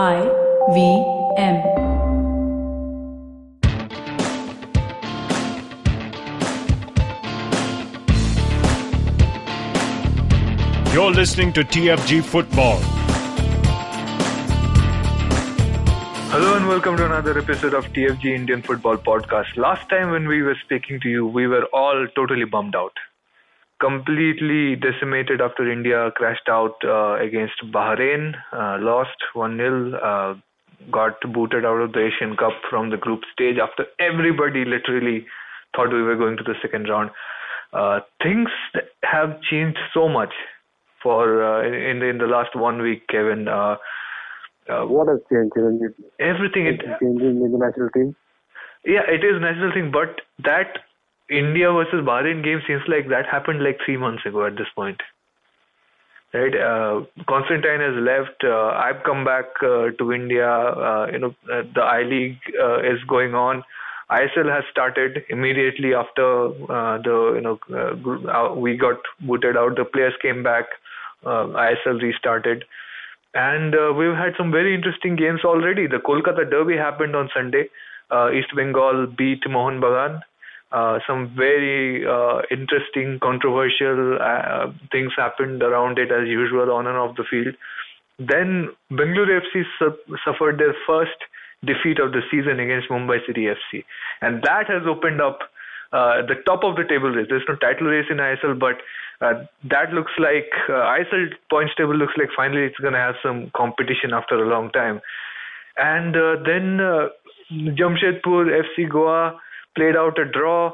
I V M. You're listening to TFG Football. Hello and welcome to another episode of TFG Indian Football Podcast. Last time when we were speaking to you, we were all totally bummed out. Completely decimated after India crashed out uh, against Bahrain, uh, lost 1 0, uh, got booted out of the Asian Cup from the group stage after everybody literally thought we were going to the second round. Uh, things have changed so much for uh, in the, in the last one week, Kevin. Uh, uh, What has changed? Everything it changing in the national team? yeah it is a national thing but that india versus bahrain game seems like that happened like three months ago at this point right uh, constantine has left uh, i've come back uh, to india uh, you know uh, the i league uh, is going on isl has started immediately after the you know we got booted out the players came back isl restarted and we've had some very interesting games already. The Kolkata Derby happened on Sunday. East Bengal beat Mohun Bagan. Uh, some very uh, interesting, controversial uh, things happened around it as usual on and off the field. Then Bengaluru FC su- suffered their first defeat of the season against Mumbai City FC, and that has opened up uh, the top of the table race. There's no title race in ISL, but uh, that looks like ISL points table looks like finally it's going to have some competition after a long time. And then Jamshedpur FC Goa played out a draw.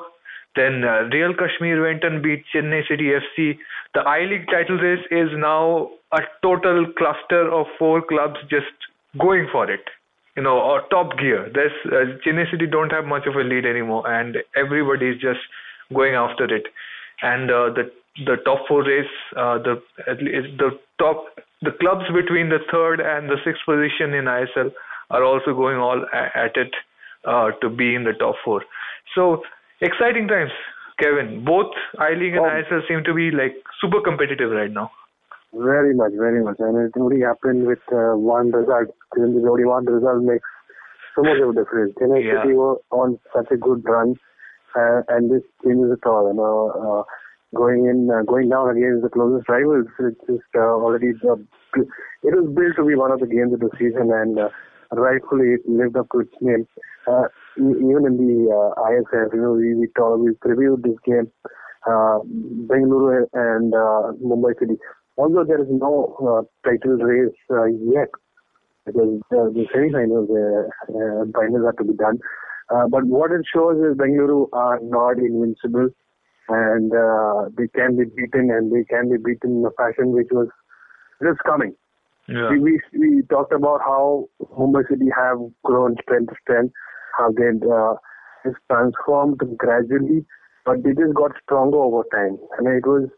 Then uh, Real Kashmir went and beat Chennai City FC. The I League title race is now a total cluster of four clubs just going for it. You know, or top gear. There's uh, Chennai City don't have much of a lead anymore, and everybody is just going after it. And uh, the the top four race, uh, the the top the clubs between the third and the sixth position in ISL are also going all at it uh, to be in the top four. So exciting times, Kevin. Both I League and Oh. ISL seem to be like super competitive right now. Very much, very much. And it only happened with uh, one result. Only one result makes so much of a difference. Chennai Yeah. City were on such a good run, uh, and this changes it all. You know, uh, going in, uh, going down against the closest rivals, it's just uh, already. Uh, it was built to be one of the games of the season, and uh, rightfully lived up to its name. Uh, even in the uh, ISF, you know, we we, we previewed this game, uh, Bengaluru and uh, Mumbai City. Although there is no uh, title race uh, yet, because uh, the semi-finals and finals are to be done. But what it shows is Bengaluru are not invincible, and they can be beaten, and they can be beaten in a fashion which was just coming. Yeah. We, we we talked about how Mumbai City have grown strength strength, how they uh, transformed gradually, but they just got stronger over time. And it was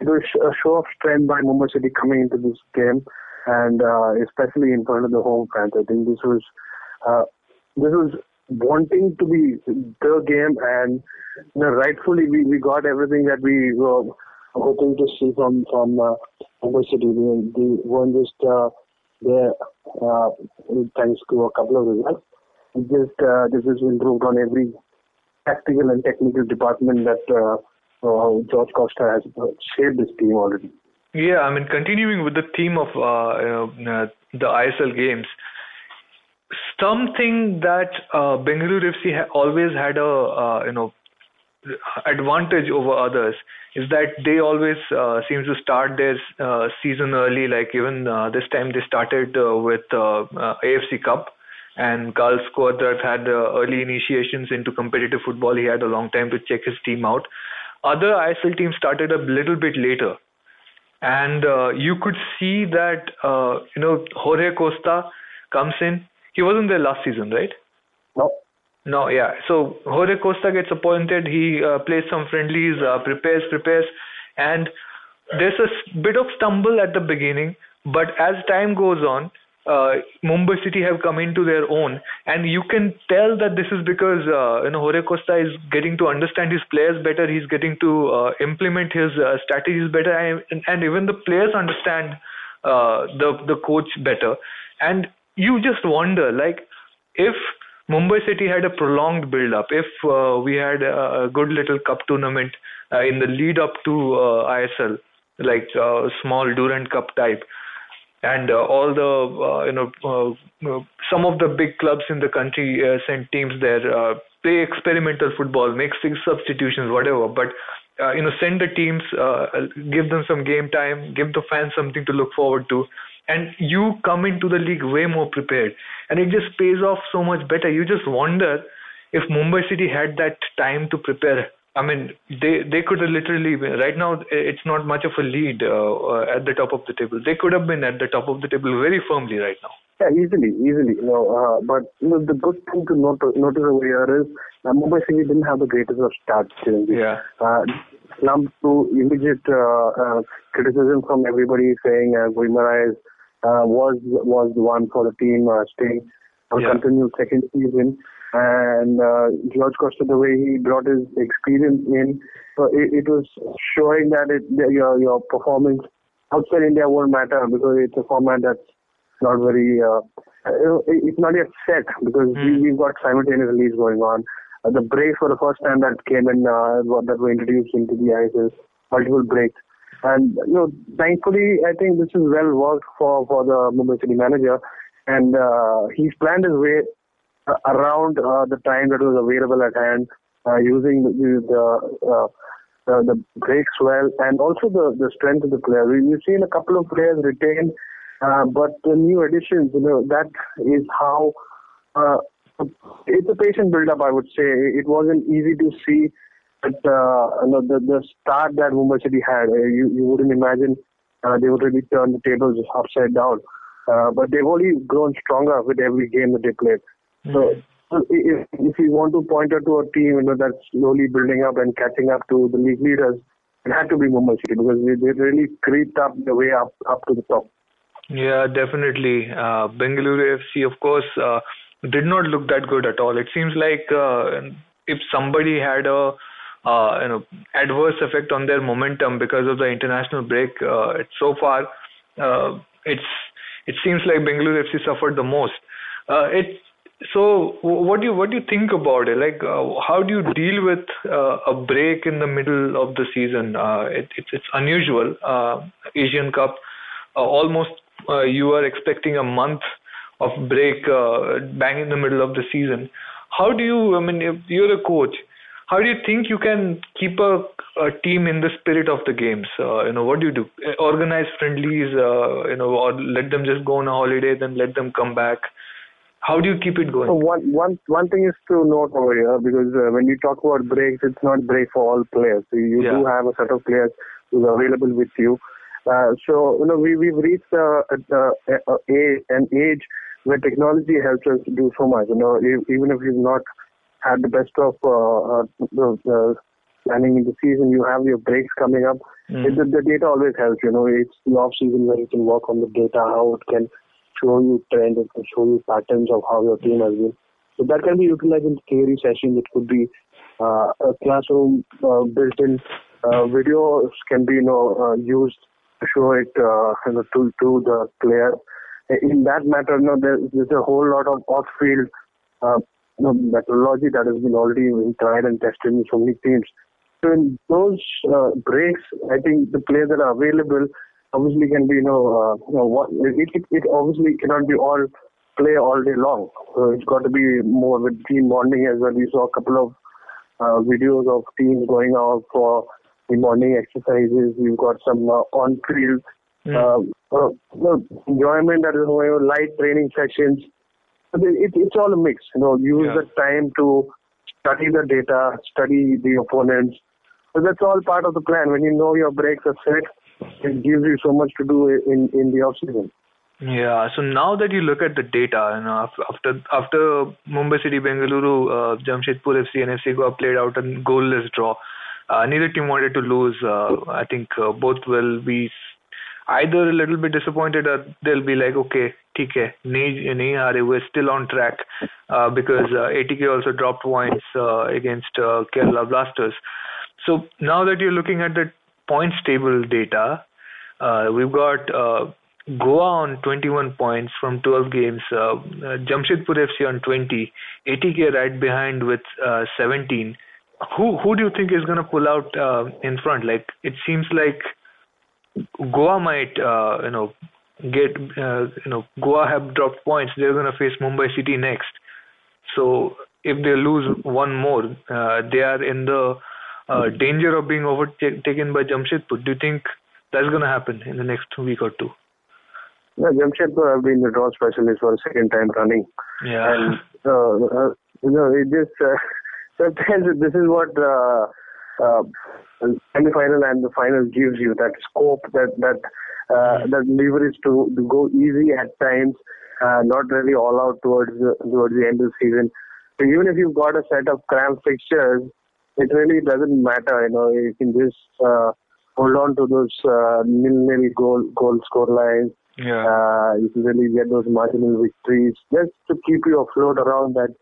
it was a show of strength by Mumbai City coming into this game, and uh, especially in front of the home fans. I think this was uh, this was wanting to be the game, and you know, rightfully we, we got everything that we were hoping to see from from uh, Mumbai City. They, just uh, there uh, thanks to a couple of results. Just uh, this is improved on every tactical and technical department that uh, uh, Jorge Costa has uh, shaped this team already. Yeah, I mean, continuing with the theme of uh, uh, the ISL games, something that uh, Bengaluru FC ha- always had a uh, you know advantage over others is that they always uh, seem to start their uh, season early. Like even uh, this time, they started uh, with uh, uh, AFC Cup, and Carles Cuadrat had early initiations into competitive football. He had a long time to check his team out. Other ISL teams started a little bit later and you could see that you know Jorge Costa comes in. He wasn't there last season, right? No, No, yeah. So Jorge Costa gets appointed. He uh, plays some friendlies, uh, prepares, prepares, and there's a bit of stumble at the beginning. But as time goes on, uh, Mumbai City have come into their own, and you can tell that this is because uh, you know Jorge Costa is getting to understand his players better. He's getting to uh, implement his uh, strategies better, and, and even the players understand the the coach better. And you just wonder, like, if Mumbai City had a prolonged build-up, if uh, we had a, a, good little cup tournament uh, in the lead up to uh, ISL, like uh, small Durand Cup type, and uh, all the you know some of the big clubs in the country send teams there, play experimental football, make six substitutions, whatever, but you know send the teams, give them some game time, give the fans something to look forward to and you come into the league way more prepared and it just pays off so much better you just wonder if mumbai city had that time to prepare i mean they they could have literally been, right now it's not much of a lead uh, uh, at the top of the table they could have been at the top of the table very firmly right now yeah, easily, easily. You know, uh, but you know, the good thing to note, notice over here is uh, Mumbai City didn't have the greatest of starts. Yeah. Uh, slumped to immediate uh, uh, criticism from everybody saying uh, Guimaraes uh, was was the one for the team uh, staying for yeah. continued second season. And uh, Jorge Costa, the way he brought his experience in, so it, it was showing that it, your your performance outside India won't matter because it's a format that's not very uh, it's not yet set because mm. we, hmm. we've got simultaneous release going on. Uh, the breaks for the first time that came in uh, that were introduced into the ISL, multiple breaks. And you know, thankfully, I think this is well worked for for the Mumbai City manager, and uh, he's planned his way uh, around uh, the time that was available at hand, uh, using the the, uh, the breaks well, and also the the strength of the player. We, we've seen a couple of players retain, uh, but the new additions, you know, that is how. Uh, it's a patient build-up, I would say. It wasn't easy to see but uh, you know, the the start that Mumbai City had, uh, you you wouldn't imagine uh, they would really turn the tables upside down. Uh, but they've only grown stronger with every game that they played. Mm-hmm. So if if you want to point out to a team you know that's slowly building up and catching up to the league leaders, it had to be Mumbai City because they, they really creeped up the way up up to the top. Yeah, definitely. Uh, Bengaluru FC, of course, uh, did not look that good at all. It seems like uh, if somebody had a uh, you know adverse effect on their momentum because of the international break. Uh, so far, uh, it's it seems like Bengaluru FC suffered the most. Uh, it so what do you what do you think about it? Like uh, how do you deal with uh, a break in the middle of the season? Uh, it, it's it's unusual. Asian Cup, almost you are expecting a month of break bang in the middle of the season. How do you? I mean, if you're a coach how do you think you can keep a, a team in the spirit of the games? Uh, you know, what do you do? Organize friendlies, uh, you know, or let them just go on a holiday, then let them come back. How do you keep it going? So one one one thing is to note over here because uh, when you talk about breaks, it's not break for all players. So you yeah. do have a set of players who are available with you. Uh, so you know we we've reached uh, uh, a, an age where technology helps us do so much. You know, even if you've not had the best of uh, uh, planning in the season. You have your breaks coming up. Mm. The, the, data always helps. You know, it's the off season where you can work on the data, how it can show you trends, it can show you patterns of how your team has been. So that can be utilized in theory sessions. It could be uh, a classroom uh, built-in uh, videos can be you know uh, used to show it uh, you know, to to the player. In that matter, you know, there's, there's a whole lot of off-field uh, you know, methodology that has been already been tried and tested in so many teams. So in those uh, breaks, I think the players that are available obviously can be, you know, uh, you know what it, it, it obviously cannot be all play all day long. So it's got to be more with team bonding as well. We saw a couple of uh, videos of teams going out for the morning exercises. We've got some uh, on-field mm. uh, enjoyment that is going on, light training sessions. It, it's all a mix. You know, use yeah. the time to study the data, study the opponents. So that's all part of the plan. When you know your breaks are set, it gives you so much to do in in the off season. Yeah. So now that you look at the data, you know, after after Mumbai City, Bengaluru, uh, Jamshedpur FC, and FC Goa played out a goalless draw. Uh, neither team wanted to lose. Uh, I think uh, both will be either a little bit disappointed or they'll be like, okay, ठीक है नहीं नहीं आ रहे we're still on track uh, because uh, ATK also dropped points uh, against uh, Kerala Blasters. So now that you're looking at the points table data, uh, we've got uh, Goa on 21 points from 12 games, uh, uh, Jamshedpur FC on 20, ATK right behind with uh, 17. Who who do you think is going to pull out uh, in front? Like it seems like Goa might uh, you know get uh, you know Goa have dropped points. They're going to face Mumbai City next. So if they lose one more, uh, they are in the uh, danger of being overtaken by Jamshedpur. Do you think that's going to happen in the next week or two? Yeah, Jamshedpur have been the draw specialist for a second time running. Yeah. And, uh, uh, you know, it just, uh, sometimes this is what, uh, uh, semi-final and the final gives you, that scope, that, that, uh, mm-hmm. that leverage to, to go easy at times, uh, not really all out towards the, towards the end of the season. So even if you've got a set of cramped fixtures, it really doesn't matter, you know, you can just, uh, hold on to those, uh, nil-nil goal, goal score lines, yeah. uh, you can really get those marginal victories just to keep you afloat around that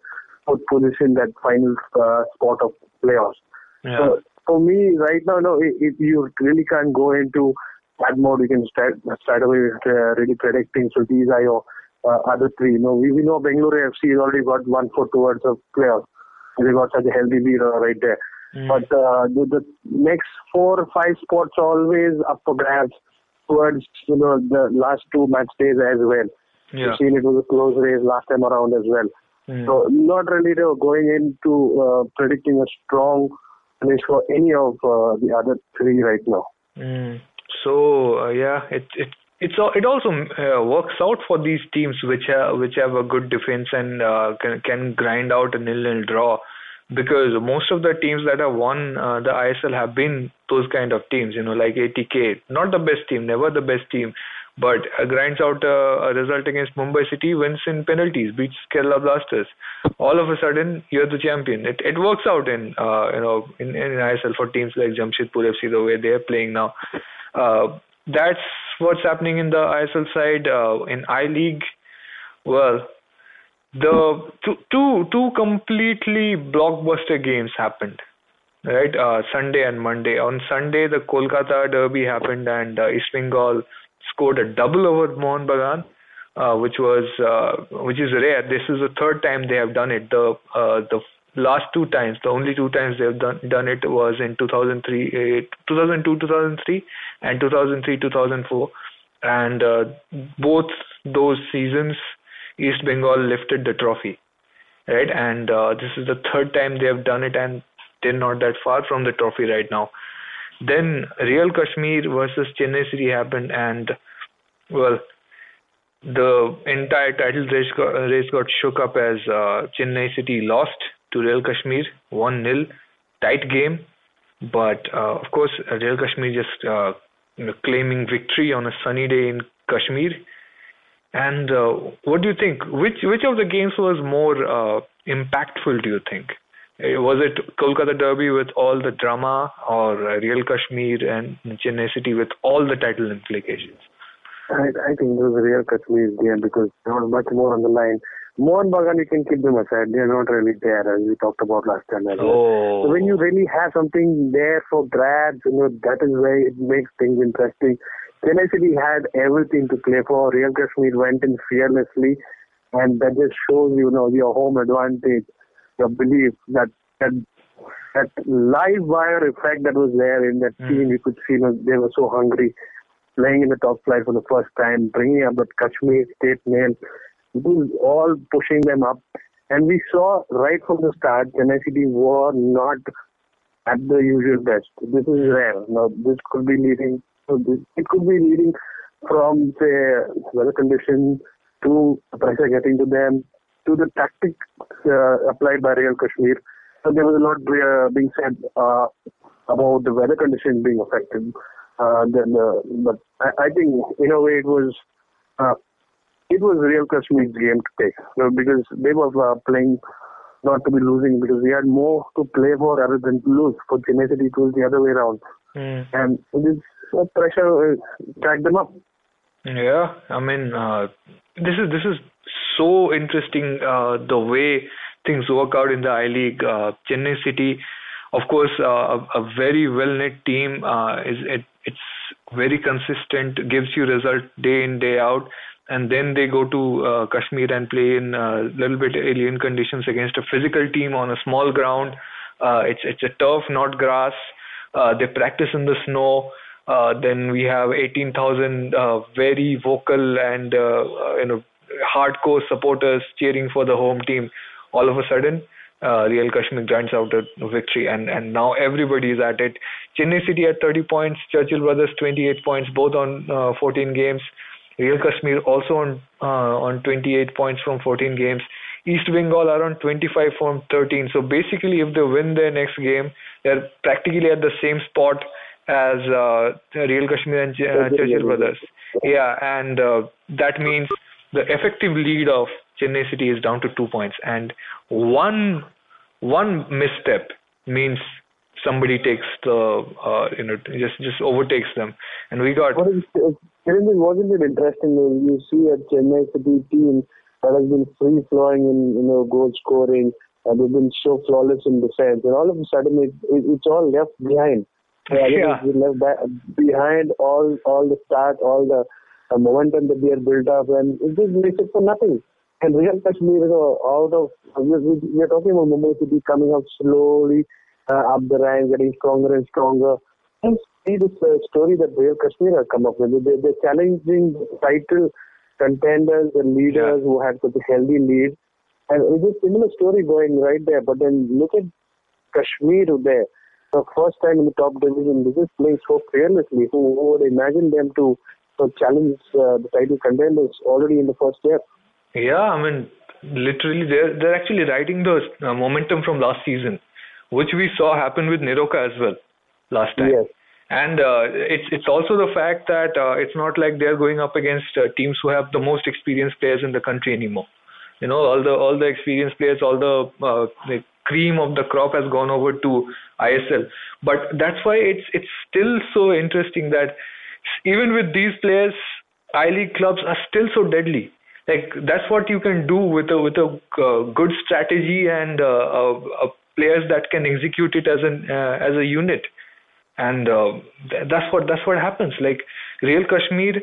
fourth position, that final uh, spot of playoffs. Yeah. So for me, right now, no, if, you really can't go into that mode, you can start start away with uh, really predicting. So these are your uh, other three. You know, we, we know Bengaluru FC has already got one foot towards the playoffs. They got such a healthy lead right there. Mm. But uh, the, the next four or five spots always up for grabs towards you know the last two match days as well. Yeah. We've seen it was a close race last time around as well. Mm. So not really you know, going into uh, predicting a strong finish for any of uh, the other three right now. Mm. So uh, yeah, it it it's it also uh, works out for these teams which have which have a good defense and uh, can can grind out a nil nil draw because most of the teams that have won uh, the ISL have been those kind of teams, you know, like ATK, not the best team, never the best team, but uh, grinds out uh, a result against Mumbai City, wins in penalties, beats Kerala Blasters. All of a sudden, you're the champion. It it works out in uh, you know in, in ISL for teams like Jamshedpur FC the way they're playing now. Uh, that's what's happening in the ISL side. Uh, in I League, well, the two two two completely blockbuster games happened right uh, sunday and monday on sunday the kolkata derby happened and uh, east bengal scored a double over mohun bagan uh, which was uh, which is rare this is the third time they have done it the uh, the last two times the only two times they have done done it was in 2003 2002 2003 and 2003 2004 and uh, both those seasons East Bengal lifted the trophy, right? And uh, this is the third time they have done it, and they're not that far from the trophy right now. Then Real Kashmir versus Chennai City happened, and well, the entire title race got, race got shook up as uh, Chennai City lost to Real Kashmir 1 0. Tight game, but uh, of course, Real Kashmir just uh, claiming victory on a sunny day in Kashmir and uh, what do you think? Which which of the games was more uh, impactful? Do you think? Uh, was it Kolkata Derby with all the drama, or Real Kashmir and Chennai City with all the title implications? I, I think it was a real Kashmir game because there was much more on the line. Mohun Bagan, you can keep them aside. They're not really there, as we talked about last time. As. Oh. So when you really have something there for grabs, you know, that is where it makes things interesting. Chennai City had everything to play for. Real Kashmir went in fearlessly, and that just shows you know your home advantage, your belief that that that live wire effect that was there in that Mm. team. You could see you know, they were so hungry, playing in the top flight for the first time, bringing up that Kashmir state name. It was all pushing them up, and we saw right from the start, Chennai City were not at the usual best. This is rare. Now this could be leading it could be leading from say weather conditions to pressure getting to them to the tactic uh, applied by Real Kashmir. So there was a lot uh, being said uh, about the weather conditions being affected. Uh, then, uh, but I, I think in a way it was uh, it was Real Kashmir's game to take you know, because they were playing not to be losing because we had more to play for rather than to lose. For Chennai City, it was the other way around, Mm. and this uh, pressure uh, dragged them up. Yeah, I mean, uh, this is this is so interesting uh, the way things work out in the I League. Uh, Chennai City, of course, uh, a, very well knit team. Uh, is it? It's very consistent, gives you result day in day out, and then they go to uh, Kashmir and play in a little bit alien conditions against a physical team on a small ground. Uh, it's it's a turf, not grass. Uh, they practice in the snow. Uh, then we have 18,000 uh, very vocal and uh, you know hardcore supporters cheering for the home team. All of a sudden, uh, Real Kashmir grinds out a victory, and and now everybody is at it. Chennai City at 30 points, Churchill Brothers 28 points, both on uh, 14 games. Real Kashmir also on uh, on 28 points from 14 games. East Bengal are on 25 from 13. So basically, if they win their next game, they're practically at the same spot as uh, Real Kashmir and uh, Churchill Brothers. Yeah, and uh, that means the effective lead of Chennai City is down to two points, and one one misstep means somebody takes the uh, you know just just overtakes them, and we got. What is, wasn't it interesting when you see a Chennai City team that has been free flowing in you know goal scoring and they've been so flawless in defense, and all of a sudden it, it, it's all left behind. Yeah, yeah. left behind all all the start, all the the momentum that they have built up, and it just makes it for nothing. And Real Kashmir, know, out of we are talking about Mumbai City coming up slowly uh, up the ranks, getting stronger and stronger. And see this uh, story that Real Kashmir have come up with. They, they're challenging title contenders and leaders Yeah. who had such a healthy lead. And it's a similar story going right there. But then look at Kashmir there. The first time in the top division, this is playing so fearlessly. Who, who would imagine them to uh, challenge uh, the title contenders already in the first step? Yeah, I mean, literally, they're they're actually riding the uh, momentum from last season, which we saw happen with NEROCA as well last time. Yes. And uh, it's it's also the fact that uh, it's not like they're going up against uh, teams who have the most experienced players in the country anymore. You know, all the all the experienced players, all the uh, the cream of the crop has gone over to ISL. But that's why it's it's still so interesting that even with these players, I League clubs are still so deadly. Like that's what you can do with a with a uh, good strategy and uh, uh, uh, players that can execute it as an uh, as a unit. And uh, th- that's what that's what happens. Like real kashmir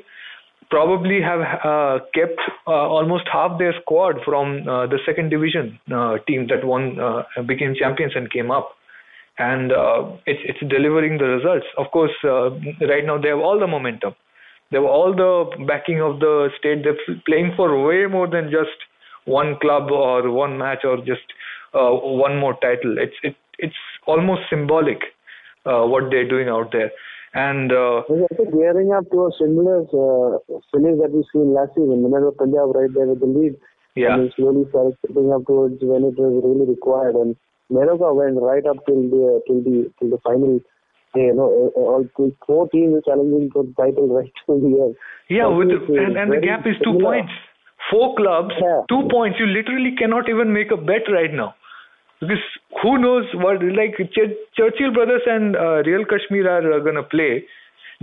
probably have uh, kept uh, almost half their squad from uh, the second division uh, team that won uh, became champions and came up and uh, it's it's delivering the results of course uh, right now they have all the momentum they have all the backing of the state they're playing for way more than just one club or one match or just uh, one more title it's it, it's almost symbolic uh, what they're doing out there. And uh, also gearing up to a similar uh, finish that we seen last season. Minerva Punjab right there with the lead, yeah, and slowly started stepping up towards when it was really required. And NEROCA went right up till the till the till the final. You know, all four teams are challenging for the title right till the end. yeah, So with and, and the gap is two similar. points. Four clubs, Yeah. two points. You literally cannot even make a bet right now. Because who knows what like Ch- Churchill Brothers and uh, Real Kashmir are uh, gonna play,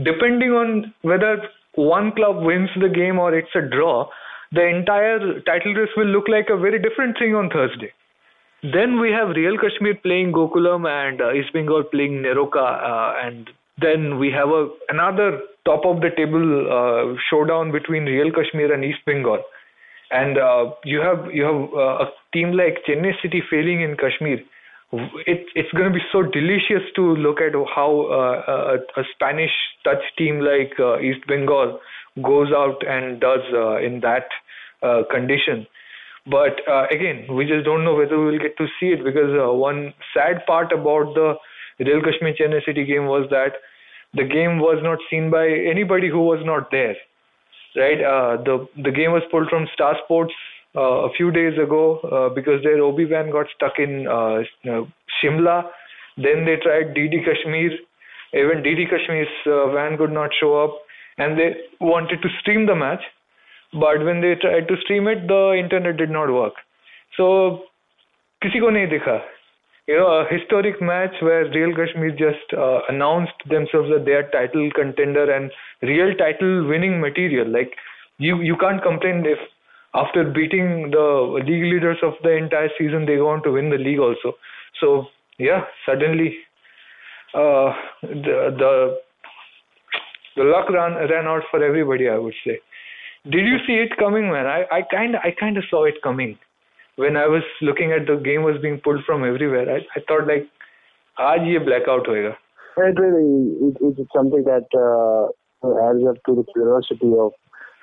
depending on whether one club wins the game or it's a draw. The entire title race will look like a very different thing on Thursday. Then we have Real Kashmir playing Gokulam and uh, East Bengal playing NEROCA, uh, and then we have a another top of the table uh, showdown between Real Kashmir and East Bengal. And uh, you have you have uh, a team like Chennai City failing in Kashmir. It, it's going to be so delicious to look at how a, a Spanish touch team like East Bengal goes out and does in that condition. But uh, again, we just don't know whether we will get to see it because uh, one sad part about the Real Kashmir Chennai City game was that the game was not seen by anybody who was not there. Right? Uh, the the game was pulled from Star Sports uh, a few days ago uh, because their OB van got stuck in uh, Shimla. Then they tried DD Kashmir. Even DD Kashmir's van could not show up, and they wanted to stream the match but when they tried to stream it, the internet did not work. So, किसी को नहीं दिखा. You know, a historic match where Real Kashmir just uh, announced themselves that they are title contender and real title winning material. Like you, you can't complain if after beating the league leaders of the entire season, they go on to win the league also. So yeah, suddenly uh, the the the luck ran ran out for everybody. I would say. Did you see it coming, man? I I kind I kind of saw it coming when I was looking at the game was being pulled from everywhere. I I thought like, आज ये blackout होएगा. It really it, it's something that uh, adds up to the curiosity of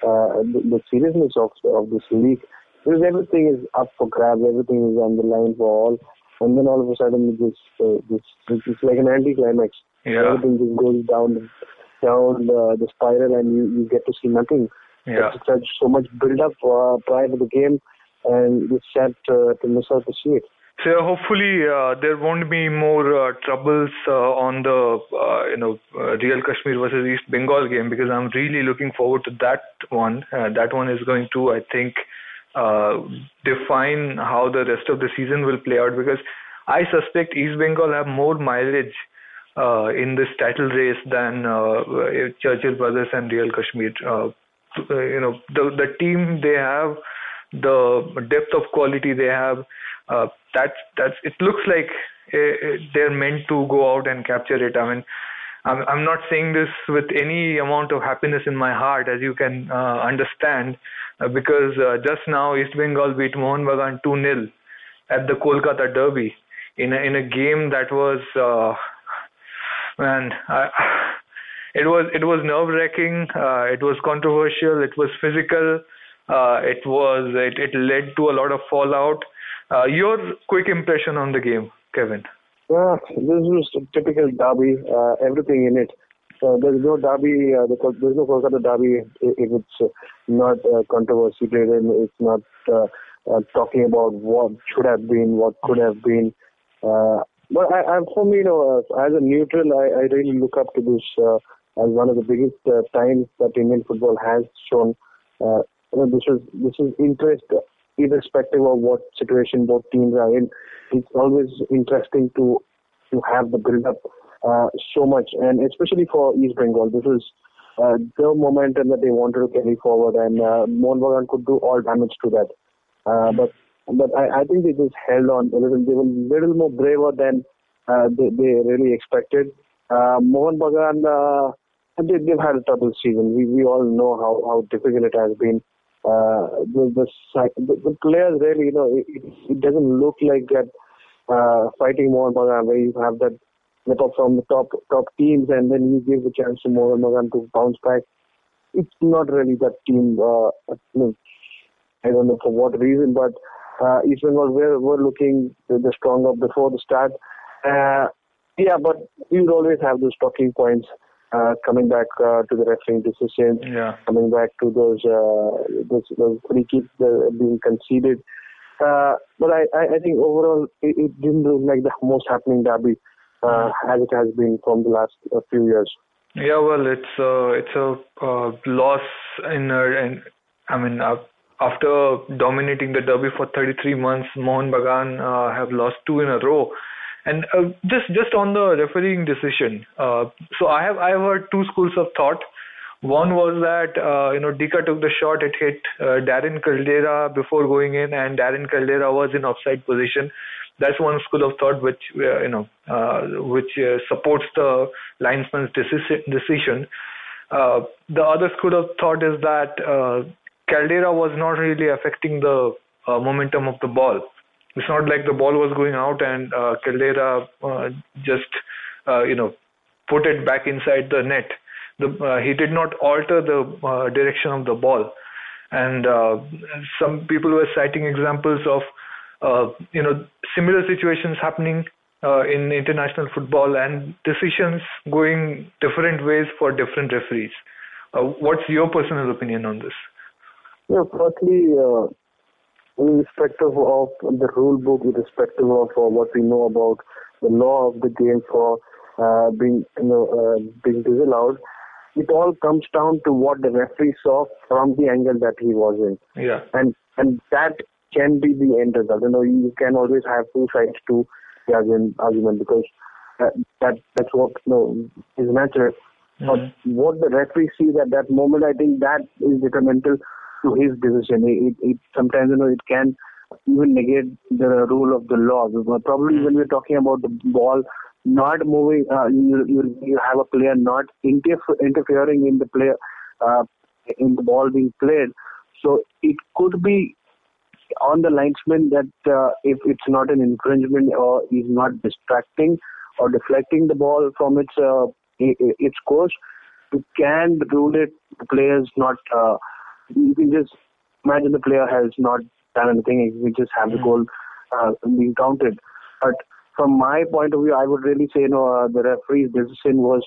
uh, the, the seriousness of of this league because everything is up for grabs, everything is on the line for all, and then all of a sudden this uh, this it's like an anticlimax. Yeah. Everything just goes down down the, the spiral, and you you get to see nothing. Yeah. Such so much build up uh, prior to the game, and it's sad uh, to miss out to see it. So hopefully uh, there won't be more uh, troubles uh, on the uh, you know uh, Real Kashmir versus East Bengal game because I'm really looking forward to that one. Uh, that one is going to I think uh, define how the rest of the season will play out because I suspect East Bengal have more mileage uh, in this title race than uh, Churchill Brothers and Real Kashmir. Uh, uh, you know the the team they have, the depth of quality they have. Uh, that's that's it looks like uh, they're meant to go out and capture it. I mean, I'm I'm not saying this with any amount of happiness in my heart, as you can uh, understand, uh, because uh, just now East Bengal beat Mohun Bagan 2-0 at the Kolkata Derby in a, in a game that was uh, man. I, it was it was nerve wracking. Uh, it was controversial. It was physical. Uh, it was it, it led to a lot of fallout. Uh, your quick impression on the game, Kevin? Yeah, this was a typical derby. Uh, everything in it. Uh, there's no derby. Uh, there's no Kolkata derby if, it's uh, not controversy driven. It's not talking about what should have been, what could have been. But I, I, for me, you know, as a neutral, I, I really look up to this as one of the biggest uh, times that Indian football has shown. Uh, you know, this is this is interest, irrespective of what situation both teams are in. It's always interesting to to have the build up uh, so much, and especially for East Bengal, this is uh, the momentum that they wanted to carry forward, and uh, Mohun Bagan could do all damage to that. Uh, but but I, I think they just held on a little. They were a little more braver than uh, they, they really expected. Uh, Mohun Bagan, uh, they, they've had a trouble season. We we all know how, how difficult it has been. Uh, the, the the players really, you know, it, it doesn't look like that uh, fighting Mohun Bagan where you have that step up from the top top teams and then you give the chance to Mohun Bagan to bounce back. It's not really that team. Uh, I don't know for what reason, but uh, East Bengal were, were looking the, the stronger before the start. Uh, yeah, but you'd always have those talking points uh, coming back uh, to the refereeing decisions, Yeah. coming back to those uh, those, those free kicks being conceded. Uh, but I, I, think overall it, it didn't look like the most happening derby uh, as it has been from the last uh, few years. Yeah, well, it's uh, it's a uh, loss in, in I mean, uh, after dominating the derby for 33 months, Mohun Bagan uh, have lost two in a row. And uh, just just on the refereeing decision, uh, so I have I have heard two schools of thought. One was that uh, you know Dicka took the shot, it hit uh, Darren Caldeira before going in, and Darren Caldeira was in offside position. That's one school of thought which uh, you know uh, which uh, supports the linesman's decision. Uh, the other school of thought is that uh, Caldeira was not really affecting the uh, momentum of the ball. It's not like the ball was going out and uh, Caldeira uh, just uh, you know put it back inside the net. The, uh, he did not alter the uh, direction of the ball, and uh, some people were citing examples of you know similar situations happening in international football and decisions going different ways for different referees. What's your personal opinion on this? Yeah, firstly, uh, irrespective of the rule book, irrespective of uh, what we know about the law of the game for uh, being you know uh, being disallowed, it all comes down to what the referee saw from the angle that he was in, Yeah. and and that can be the end result. You know, you can always have two sides to the argument, argument because uh, that that's what you know is natural. But what the referee sees at that moment, I think that is detrimental to his decision. It, it, it sometimes you know it can even negate the rule of the law. Probably when we're talking about the ball not moving. Uh, you, you you have a player not interf- interfering in the player uh, in the ball being played. So it could be on the linesman that uh, if it's not an infringement or is not distracting or deflecting the ball from its uh, its course, you can rule it. The player's not. You can just imagine the player has not done anything. Can just have the hmm. goal uh, being counted. But from my point of view, I would really say, you know, uh, the referee's decision was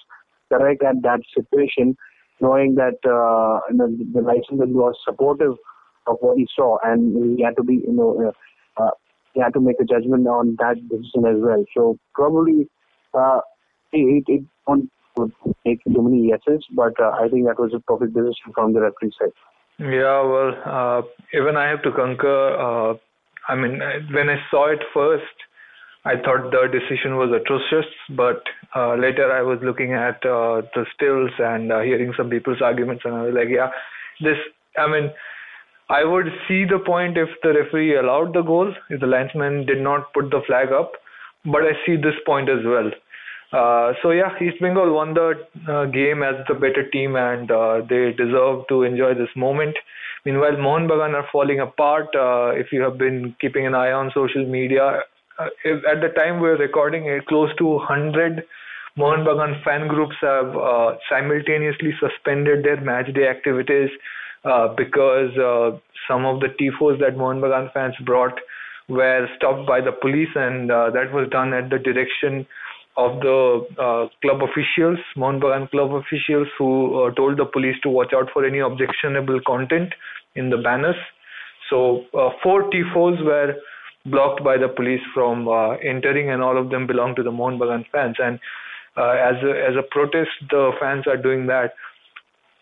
correct at that situation, knowing that uh, you know, the linesman was supportive of what he saw, and he had to be, you know, uh, uh, he had to make a judgment on that decision as well. So probably uh, it, it won't take too many yeses, but uh, I think that was a perfect decision from the referee side. Yeah, well, uh, even I have to concur. Uh, I mean, when I saw it first, I thought the decision was atrocious, but uh, later I was looking at uh, the stills and uh, hearing some people's arguments, and I was like, yeah, this. I mean, I would see the point if the referee allowed the goal, if the linesman did not put the flag up, but I see this point as well. Uh, so yeah, East Bengal won the uh, game as the better team, and uh, they deserve to enjoy this moment. Meanwhile, Mohun Bagan are falling apart. Uh, if you have been keeping an eye on social media, uh, if, at the time we're recording, it close to 100 Mohun Bagan fan groups have simultaneously suspended their match day activities uh, because uh, some of the tifos that Mohun Bagan fans brought were stopped by the police, and uh, that was done at the direction of the uh, club officials, Mohun Bagan club officials, who uh, told the police to watch out for any objectionable content in the banners. So uh, four tifos were blocked by the police from entering, and all of them belong to the Mohun Bagan fans. And as a, as a protest, the fans are doing that.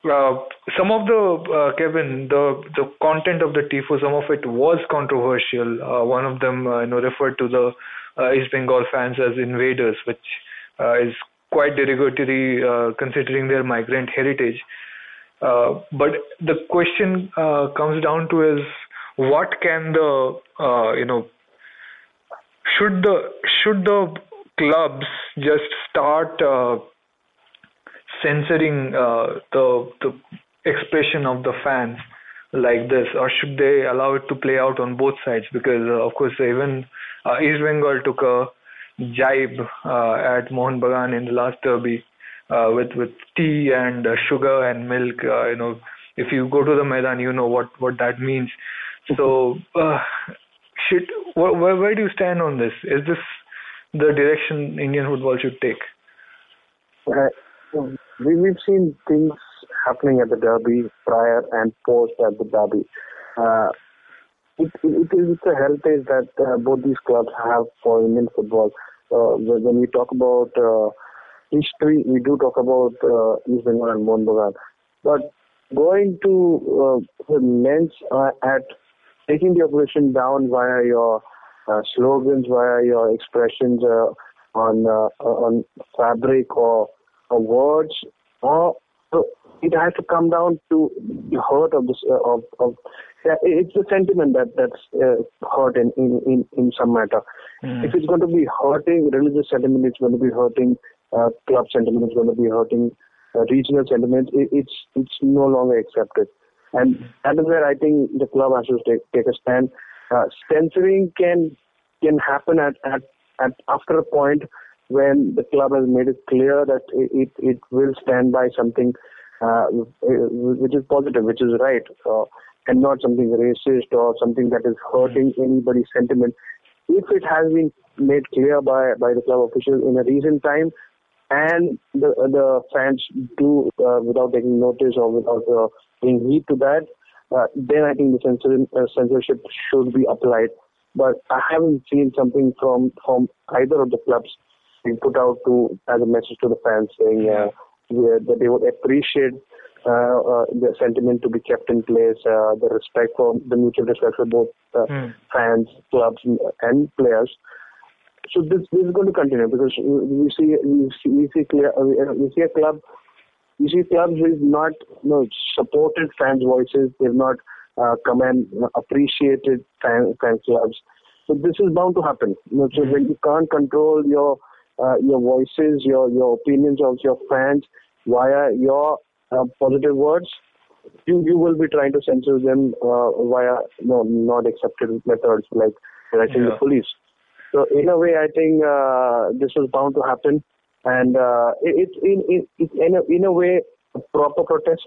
Uh, some of the uh, Kevin, the the content of the tifo, some of it was controversial. Uh, one of them, uh, you know, referred to the uh, East Bengal fans as invaders, which is quite derogatory considering their migrant heritage. but the question comes down to is what can the you know should the should the clubs just start censoring uh, the the expression of the fans like this, or should they allow it to play out on both sides? Because uh, of course, even uh, East Bengal took a jibe at Mohun Bagan in the last derby with with tea and sugar and milk. You know, if you go to the Maidan, you know what what that means. So, uh, should where, where do you stand on this? Is this the direction Indian football should take? We, we've seen things happening at the derby prior and post at the derby. Uh, it, it, it is a heritage that uh, both these clubs have for Indian football. Uh, when we talk about uh, history, we do talk about uh, East Bengal and Mohun Bagan. But going to uh, the lens uh, at taking the opposition down via your uh, slogans, via your expressions uh, on uh, on fabric or words or it has to come down to the hurt of this uh, of, of yeah, it's the sentiment that that's uh, hurt in, in in in some matter. Mm. If it's going to be hurting religious sentiment, it's going to be hurting uh, club sentiment, it's going to be hurting uh, regional sentiment. It, it's it's no longer accepted, and that is where I think the club has to take take a stand. Uh, censoring can can happen at at, at after a point when the club has made it clear that it it will stand by something uh, which is positive, which is right, uh, and not something racist or something that is hurting anybody's sentiment. If it has been made clear by by the club officials in a recent time, and the the fans do uh, without taking notice or without uh, paying heed to that, uh, then I think the censor, uh, censorship should be applied. But I haven't seen something from from either of the clubs being put out to as a message to the fans saying uh, that they would appreciate uh, uh, the sentiment to be kept in place, uh, the respect for the mutual respect for both uh, mm. fans, clubs, and players. So this this is going to continue because we see we see we see, clear, uh, we see a club we see clubs who have not you know, supported fans' voices. They've not uh, come and appreciated fan, fan clubs. So this is bound to happen. You know, so mm. when you can't control your uh, your voices, your your opinions of your fans via your uh, positive words, you you will be trying to censor them uh, via no not accepted methods like directing Yeah. the police. So in a way, I think uh, this was bound to happen, and uh, it, it in in it, in a, in a way a proper protest.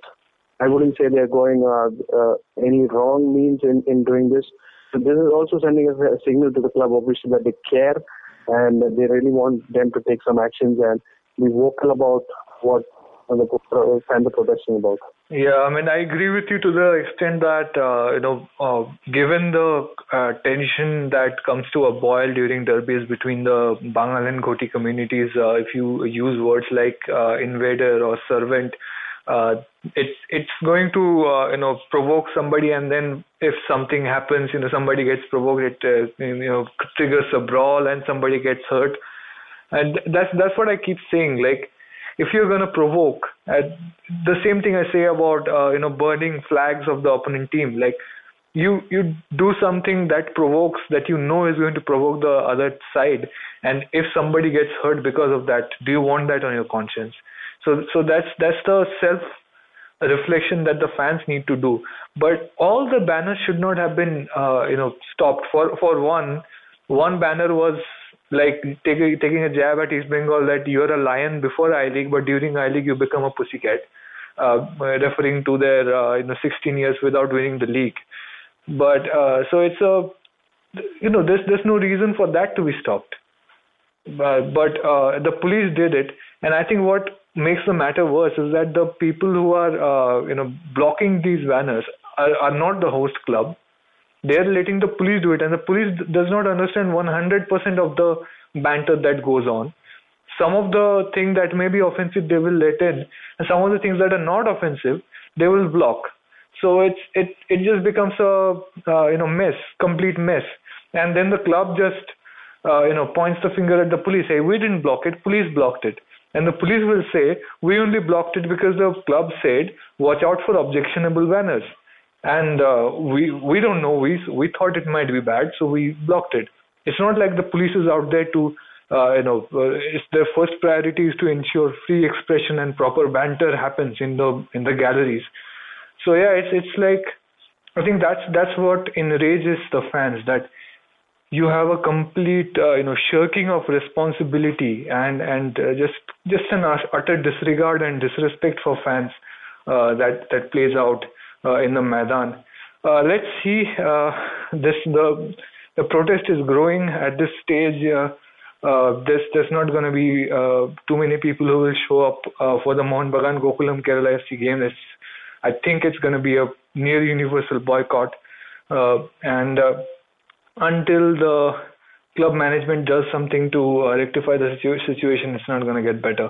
I wouldn't say they're going uh, uh, any wrong means in, in doing this. So this is also sending a signal to the club, obviously, that they care and they really want them to take some actions and be vocal about what the fans are protesting about. Yeah, I mean, I agree with you to the extent that, uh, you know, uh, given the uh, tension that comes to a boil during derbies between the Bangal and Ghoti communities, uh, if you use words like uh, invader or servant, uh, it's it's going to uh, you know provoke somebody, and then if something happens, you know, somebody gets provoked, it uh, you know triggers a brawl, and somebody gets hurt, and that's that's what I keep saying, like if you're going to provoke uh, the same thing i say about uh, you know burning flags of the opponent team like you you do something that provokes that you know is going to provoke the other side. And if somebody gets hurt because of that do you want that on your conscience? So so that's that's the self reflection that the fans need to do but all the banners should not have been uh, you know stopped for for one one banner was like taking taking a jab at East Bengal that you're a lion before I League, but during I League you become a pussycat, uh, referring to their uh, you know 16 years without winning the league. But uh, so it's a you know there's there's no reason for that to be stopped. But, but uh, the police did it, and I think what makes the matter worse is that the people who are uh, you know blocking these banners are, are not the host club. They're letting the police do it and the police does not understand 100% of the banter that goes on. Some of the things that may be offensive they will let in. And some of the things that are not offensive they will block. So it's it it just becomes a uh, you know mess complete mess. And then the club just uh, you know points the finger at the police hey we didn't block it. Police blocked it and the police will say we only blocked it because the club said watch out for objectionable banners and uh, we we don't know. We we thought it might be bad so we blocked it. It's not like the police is out there to uh, you know uh, it's their first priority is to ensure free expression and proper banter happens in the in the galleries. So yeah it's it's like i think that's that's what enrages the fans that you have a complete uh, you know shirking of responsibility and and uh, just just an utter disregard and disrespect for fans uh, that that plays out uh, in the Maidan. Uh, let's see. Uh, this the the protest is growing at this stage. There's there's not going to be too many people who will show up for the Mohun Bagan Gokulam Kerala FC game. It's, I think it's going to be a near universal boycott, and until the club management does something to uh, rectify the situ- situation, it's not going to get better.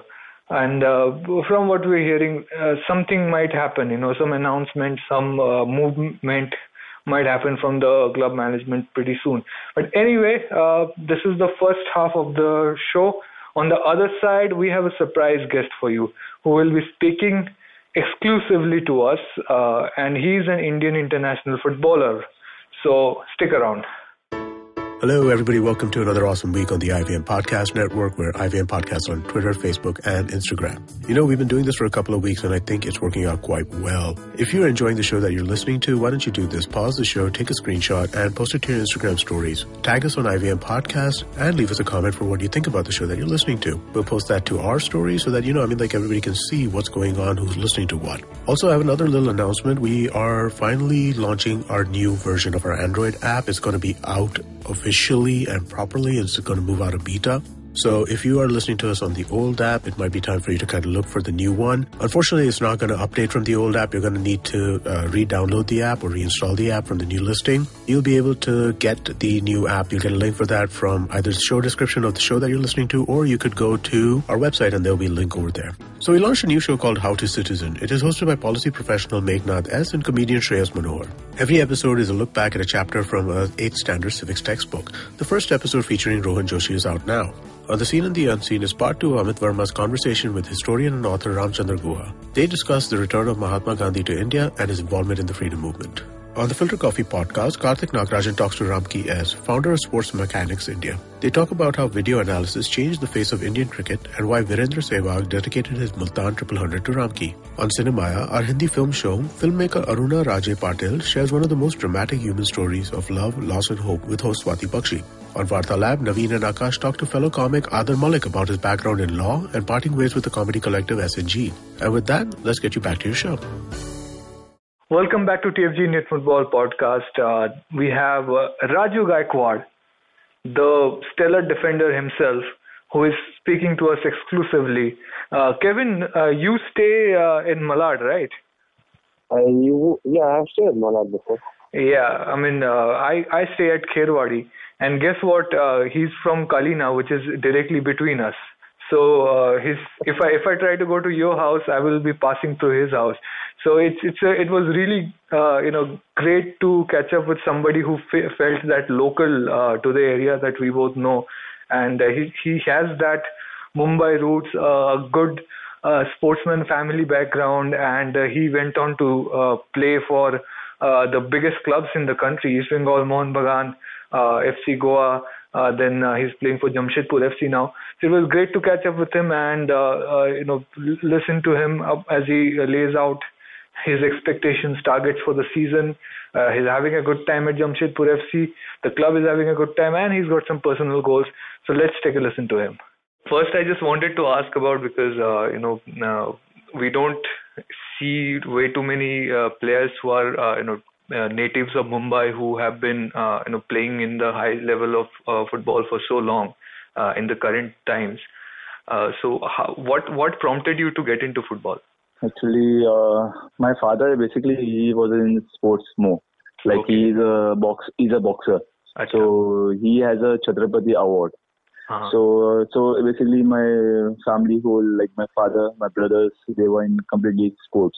And uh, from what we're hearing uh, something might happen you know some announcement some uh, movement might happen from the club management pretty soon. But anyway uh, this is the first half of the show. On the other side we have a surprise guest for you who will be speaking exclusively to us uh, and he's an indian international footballer. So stick around Hello, everybody. Welcome to another awesome week on the IVM Podcast Network. We're IVM Podcasts on Twitter, Facebook, and Instagram. You know, we've been doing this for a couple of weeks, and I think it's working out quite well. If you're enjoying the show that you're listening to, why don't you do this? Pause the show, take a screenshot, and post it to your Instagram stories. Tag us on IVM Podcast, and leave us a comment for what you think about the show that you're listening to. We'll post that to our story so that, you know, I mean, like everybody can see what's going on, who's listening to what. Also, I have another little announcement. We are finally launching our new version of our Android app. It's going to be out officially and properly. It's going to move out of beta. So if you are listening to us on the old app, it might be time for you to kind of look for the new one. Unfortunately, it's not going to update from the old app. You're going to need to uh, re-download the app or reinstall the app from the new listing. You'll be able to get the new app. You'll get a link for that from either the show description of the show that you're listening to, or you could go to our website and there'll be a link over there. So we launched a new show called How to Citizen. It is hosted by policy professional Meghnad S. and comedian Shreyas Manohar. Every episode is a look back at a chapter from a 8th standard civics textbook. The first episode featuring Rohan Joshi is out now. On the Seen and the Unseen is part two of Amit Varma's conversation with historian and author Ramchandra Guha. They discuss the return of Mahatma Gandhi to India and his involvement in the freedom movement. On the Filter Coffee podcast, Karthik Nagarajan talks to Ramki S., founder of Sports Mechanics India. They talk about how video analysis changed the face of Indian cricket and why Virendra Sehwag dedicated his Multan Triple Hundred to Ramki. On Cinemaya, our Hindi film show, filmmaker Aruna Raje Patil shares one of the most dramatic human stories of love, loss, and hope with host Swati Bakshi. On Varta Lab, Naveen and Akash talk to fellow comic Adar Malik about his background in law and parting ways with the comedy collective SNG. And with that, let's get you back to your show. Welcome back to TFG Indian Football Podcast. Uh, we have uh, Raju Gaikwad, the stellar defender himself, who is speaking to us exclusively. Uh, Kevin, uh, you stay uh, in Malad, right? I you yeah, I've stayed in Malad before. Yeah, I mean, uh, I I stay at Kherwadi, and guess what? Uh, he's from Kalina, which is directly between us. So uh, his if I if I try to go to your house, I will be passing through his house. So it's it's a, it was really uh, you know great to catch up with somebody who fe- felt that local uh, to the area that we both know, and uh, he he has that Mumbai roots, uh, a good uh, sportsman family background, and he went on to play for the biggest clubs in the country, East Bengal, Mohun Bagan, FC Goa. Uh, then uh, he's playing for Jamshedpur FC now. So it was great to catch up with him and uh, uh, you know listen to him as he uh, lays out his expectations, targets for the season. Uh, he's having a good time at Jamshedpur FC. The club is having a good time, and he's got some personal goals. So let's take a listen to him. First, I just wanted to ask about because you know we don't see way too many players who are you know uh, natives of Mumbai who have been uh, you know playing in the high level of uh, football for so long uh, in the current times. Uh, so, how, what what prompted you to get into football? Actually, uh, my father basically he was in sports more. Like Okay. he's a box, he's a boxer. Acha. So he has a Chhatrapati award. Uh-huh. So uh, so basically my family whole like my father, my brothers, they were in completely sports.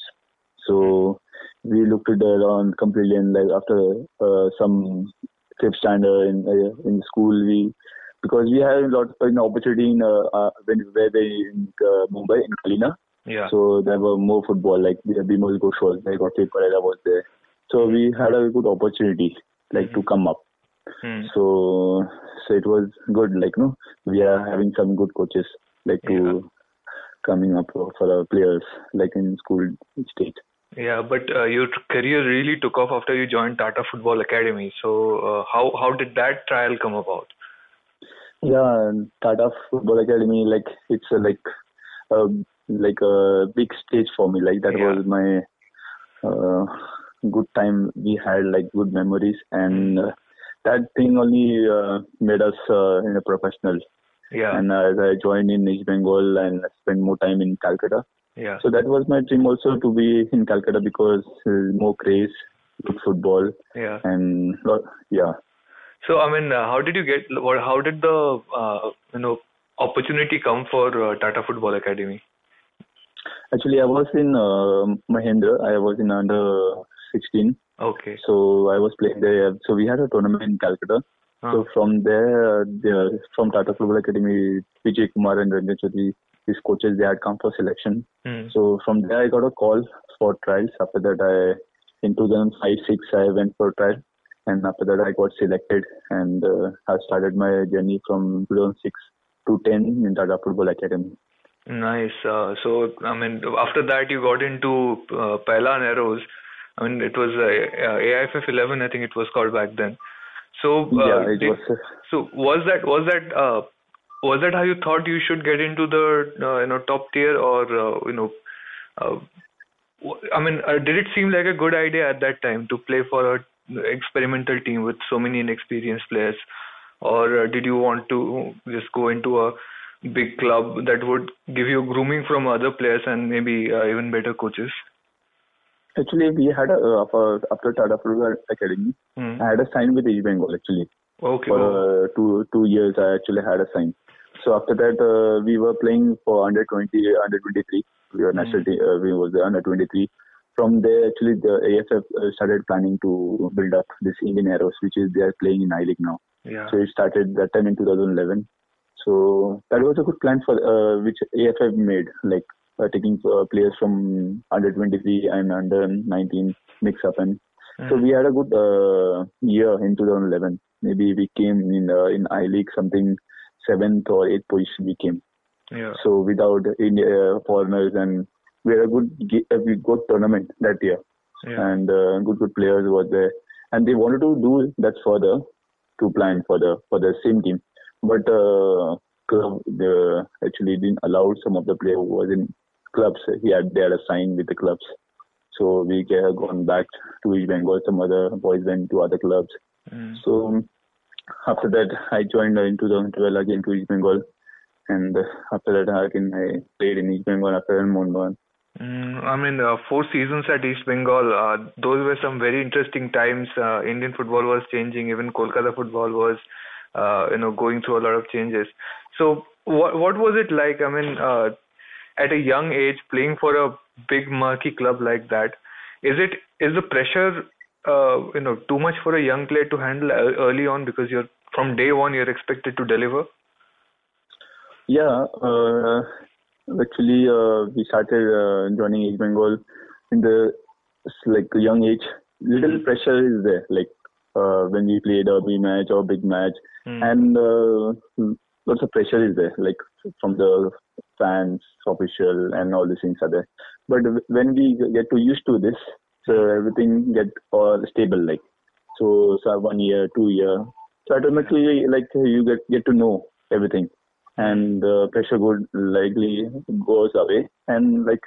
So we looked at that on completely and like after uh, some fifth standard in uh, in school we because we had a lot of an opportunity in uh, uh, when where they in uh, Mumbai in Kalina. yeah. So there were more football, like Bimal Ghosh was there, Gottlieb Pereira was there. So we had a good opportunity, like to come up. Hmm. So so it was good, like no, we are having some good coaches, like to Yeah. coming up for our players, like in school state. Yeah, but uh, your career really took off after you joined Tata Football Academy. So uh, how how did that trial come about? Yeah, Tata Football Academy, like it's a, like a like a big stage for me. Like that Yeah. was my uh, good time. We had like good memories, and uh, that thing only uh, made us uh, in a professional. Yeah, And uh, as I joined in East Bengal and spent more time in Calcutta, yeah, so that was my dream also to be in Calcutta because uh, more craze, good football, yeah. and yeah. So I mean, uh, how did you get? What? How did the uh, you know opportunity come for uh, Tata Football Academy? Actually, I was in uh, Mahindra. I was in under 16. Okay. So I was playing there. So we had a tournament in Calcutta. Huh. So from there, uh, the, from Tata Football Academy, Vijay Kumar and Ranjan Chaudhary, these coaches, they had come for selection. Hmm. So from there, I got a call for trials. After that, I in 2005 6 I went for trial, and after that, I got selected, and uh, I started my journey from 2006 to 10 in Tata Football Academy. Nice. Uh, so I mean, after that you got into uh, Arrows. I mean, it was uh, uh, AIFF 11. I think it was called back then. So uh, yeah, it did- was. Uh, So was that was that uh, was that how you thought you should get into the uh, you know top tier or uh, you know uh, I mean uh, did it seem like a good idea at that time to play for a experimental team with so many inexperienced players or uh, did you want to just go into a big club that would give you grooming from other players and maybe uh, even better coaches Actually, we had a uh, after, after Tata Football Academy, Hmm. I had a sign with East Bengal actually. okay For uh, two two years, I actually had a sign. So after that, uh, we were playing for under 20, under 23. We were national team. Uh, we was under 23. From there, actually, the AFF uh, started planning to build up this Indian Arrows, which is they are playing in I League now. yeah So it started that time in 2011. So that was a good plan for uh, which AFF made, like uh, taking uh, players from under 23 and under 19 mix up and So we had a good uh, year in 2011. Maybe we came in uh, in I League something seventh or eighth position we came. Yeah. So without India uh, foreigners and we had a good a good tournament that year Yeah. and uh, good good players were there and they wanted to do that further to plan for the for the same team but uh, club the actually didn't allow some of the players who was in clubs he had they had a sign with the clubs so we have gone back to East Bengal some other boys went to other clubs Mm. so after that I joined in 2012 again to East Bengal and after that again I played in East Bengal after Mohun Mm, I mean, uh, four seasons at East Bengal. Uh, those were some very interesting times. Uh, Indian football was changing. Even Kolkata football was, uh, you know, going through a lot of changes. So, what what was it like? I mean, uh, at a young age, playing for a big marquee club like that, is it is the pressure, uh, you know, too much for a young player to handle early on because you're from day one you're expected to deliver? Yeah, uh, actually, uh, we started uh, joining East Bengal in the like young age. Little pressure is there, like uh, when we play derby match or big match, Mm. and uh, lots of pressure is there, like from the fans, official, and all these things are there. But when we get to used to this, so everything get all stable, like so, so one year, two year, so automatically like you get get to know everything. And uh, pressure would likely goes away and like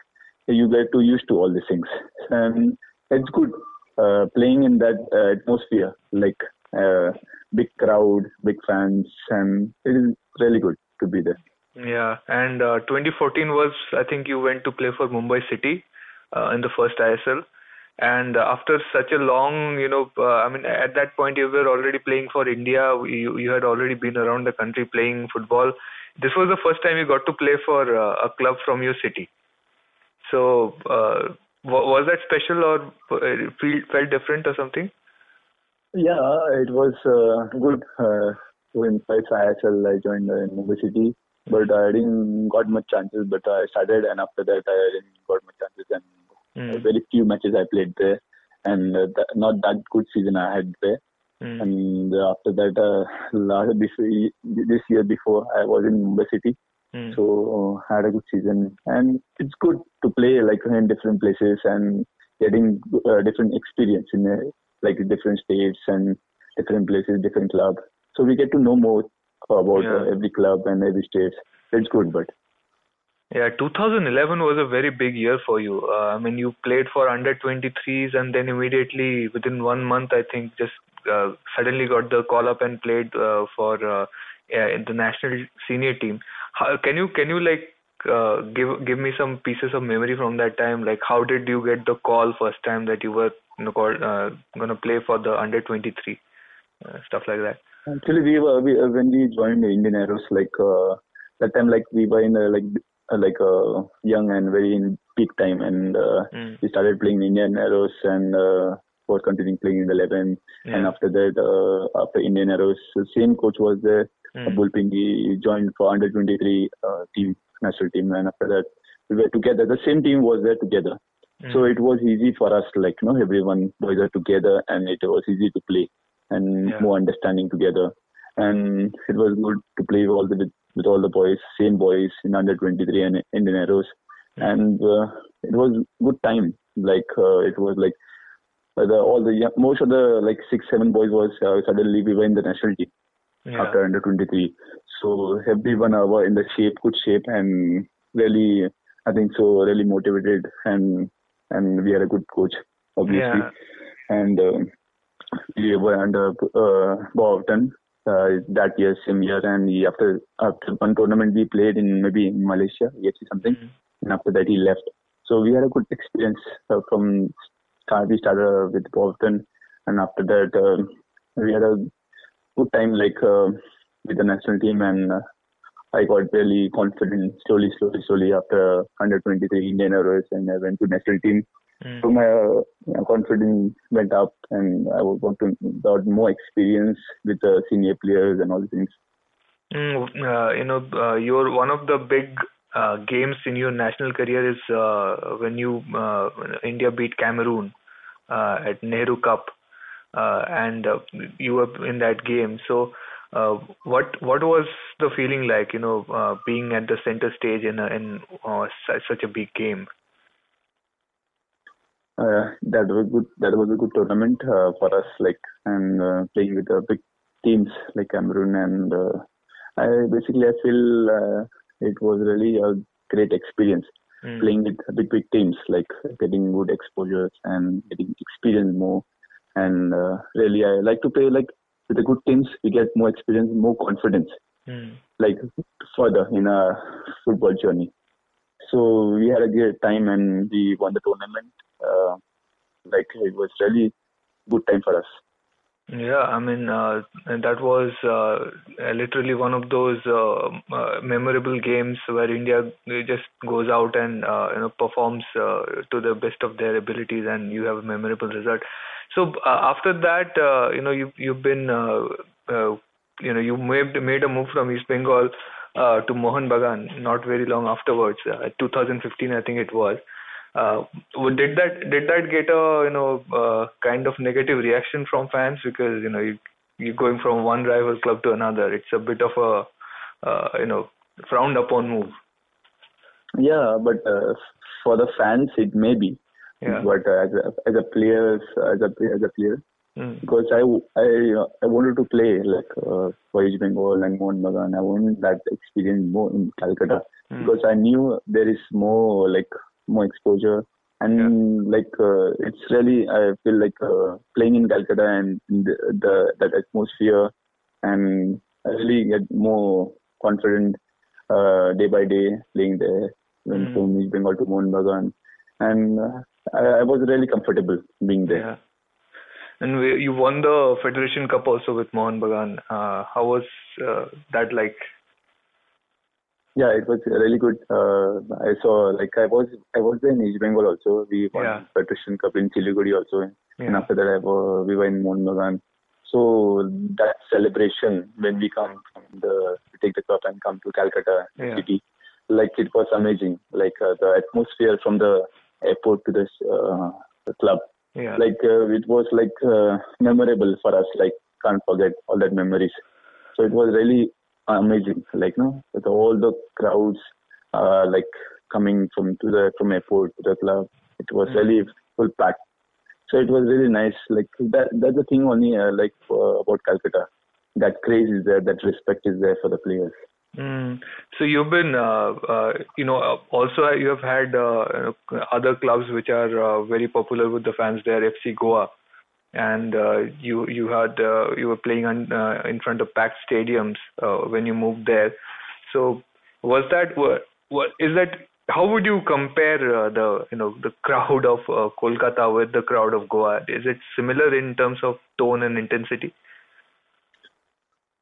you get too used to all these things. And it's good uh, playing in that uh, atmosphere like uh, big crowd big fans and it is really good to be there. Yeah, and uh, 2014 was I think you went to play for Mumbai City uh, in the first ISL, and uh, after such a long, you know, uh, I mean, at that point you were already playing for India. You you had already been around the country playing football. This was the first time you got to play for uh, a club from your city. So uh, wa- was that special or uh, feel, felt different or something? yeah it was uh, good uh, so in first ISL I joined uh, in Mumbai City but I didn't got much chances but I started and after that I didn't got much chances and Mm. very few matches I played there, and uh, th- not that good season I had there. Mm. And uh, after that, uh, last this year, this year before I was in Mumbai City, Mm. so uh, had a good season. And it's good to play like in different places and getting uh, different experience in uh, like different states and different places, different club. So we get to know more about Yeah. uh, every club and every state. It's good, but Yeah, 2011 was a very big year for you. Uh, I mean, you played for under 23s and then immediately within one month, I think, just uh, suddenly got the call up and played uh, for uh, yeah, the national senior team. How, can you can you like uh, give give me some pieces of memory from that time? Like, how did you get the call first time that you were you know, called uh, gonna play for the under 23 uh, stuff like that? Actually, we were we, when we joined the Indian Arrows, like uh, that time, like we were in a, like like uh, young and very in peak time, and uh, Mm. we started playing Indian Arrows and uh, was continuing playing in the 11. And after that, uh, after Indian Arrows, the same coach was there, Mm. Abdul Pingi joined for under 23 uh, team, national team, and after that, we were together. The same team was there together. Mm. So it was easy for us, like you know, everyone boys are together, and it was easy to play and Yeah. more understanding together. And it was good to play all the with, with all the boys, same boys in under 23 and Indian Arrows, and uh, it was good time. Like uh, it was like uh, the, all the most of the like six seven boys was uh, suddenly we were in the national team yeah. after under 23. So everyone were in the shape, good shape, and really, I think so, really motivated, and and we had a good coach, obviously, Yeah. and um we were under uh, Bob Houghton uh, that year, same year, and he, after after one tournament we played in maybe in Malaysia, EFC something, Mm. and after that he left. So we had a good experience uh, from start. We started with Bolton, and after that um we had a good time like uh, with the national team and uh, I got really confident slowly, slowly, slowly after 123 Indian Arrows and I went to national team. Mm. So my, uh, my confidence went up and I got to got more experience with the senior players and all these things. Mm, uh, you know, uh, your one of the big uh, games in your national career is uh, when you uh, India beat Cameroon uh, at Nehru Cup, uh, and uh, you were in that game. So, uh, what what was the feeling like? You know, uh, being at the center stage in a, in uh, such, such a big game. Uh, that was good. That was a good tournament uh, for us, like and uh, playing with the big teams like Cameroon, and uh, I basically I feel uh, it was really a great experience Mm. playing with big big teams, like getting good exposures and getting experience more. And uh, really, I like to play like with the good teams. We get more experience, more confidence, Mm. like further in our football journey. So we had a great time and we won the tournament. Uh, like it was really good time for us. Yeah, I mean, uh, that was uh, literally one of those uh, uh, memorable games where India just goes out and uh, you know performs uh, to the best of their abilities, and you have a memorable result. So after that, you know, you you've been you know you made made a move from East Bengal to Mohun Bagan not very long afterwards, uh, 2015 I think it was. Uh, did that did that get a you know uh, kind of negative reaction from fans because you know you you're going from one rival club to another? It's a bit of a uh, you know frowned upon move. Yeah, but uh, for the fans it may be, Yeah. but uh, as a as a player, as a as a player, Mm. because I I uh, I wanted to play like uh, for East Bengal and Mohun Bagan. I wanted that experience more in Calcutta Mm. because I knew there is more like more exposure and like uh, it's really I feel like uh, playing in Calcutta and the, the that atmosphere and I really get more confident uh, day by day playing there when Mm. from East Bengal to Mohun Bagan and uh, I, I was really comfortable being there. Yeah. And we, you won the Federation Cup also with Mohun Bagan. Uh, how was uh, that like? Yeah, it was really good. Uh, I saw like I was I was in East Bengal also. We won Yeah. Federation Cup in Siliguri also, and after that I wa- we were in Mohun Bagan. So that celebration when we come from the take the cup and come to Calcutta Yeah. city, like it was amazing. Like uh, the atmosphere from the airport to this uh, the club, Yeah. like uh, it was like uh, memorable for us. Like can't forget all that memories. So it was really amazing. Like no, with all the crowds, uh, like coming from to the from airport to the club, it was Mm. really full packed. So it was really nice. Like that. That's the thing only. Uh, like uh, about Calcutta, that craze is there. That respect is there for the players. Mm. So you've been, uh, uh, you know, uh, also you have had uh, you know, other clubs which are uh, very popular with the fans there, FC Goa, and uh, you you had uh, you were playing on, uh, in front of packed stadiums uh, when you moved there. So was that what, what is that? How would you compare uh, the you know the crowd of uh, Kolkata with the crowd of Goa? Is it similar in terms of tone and intensity?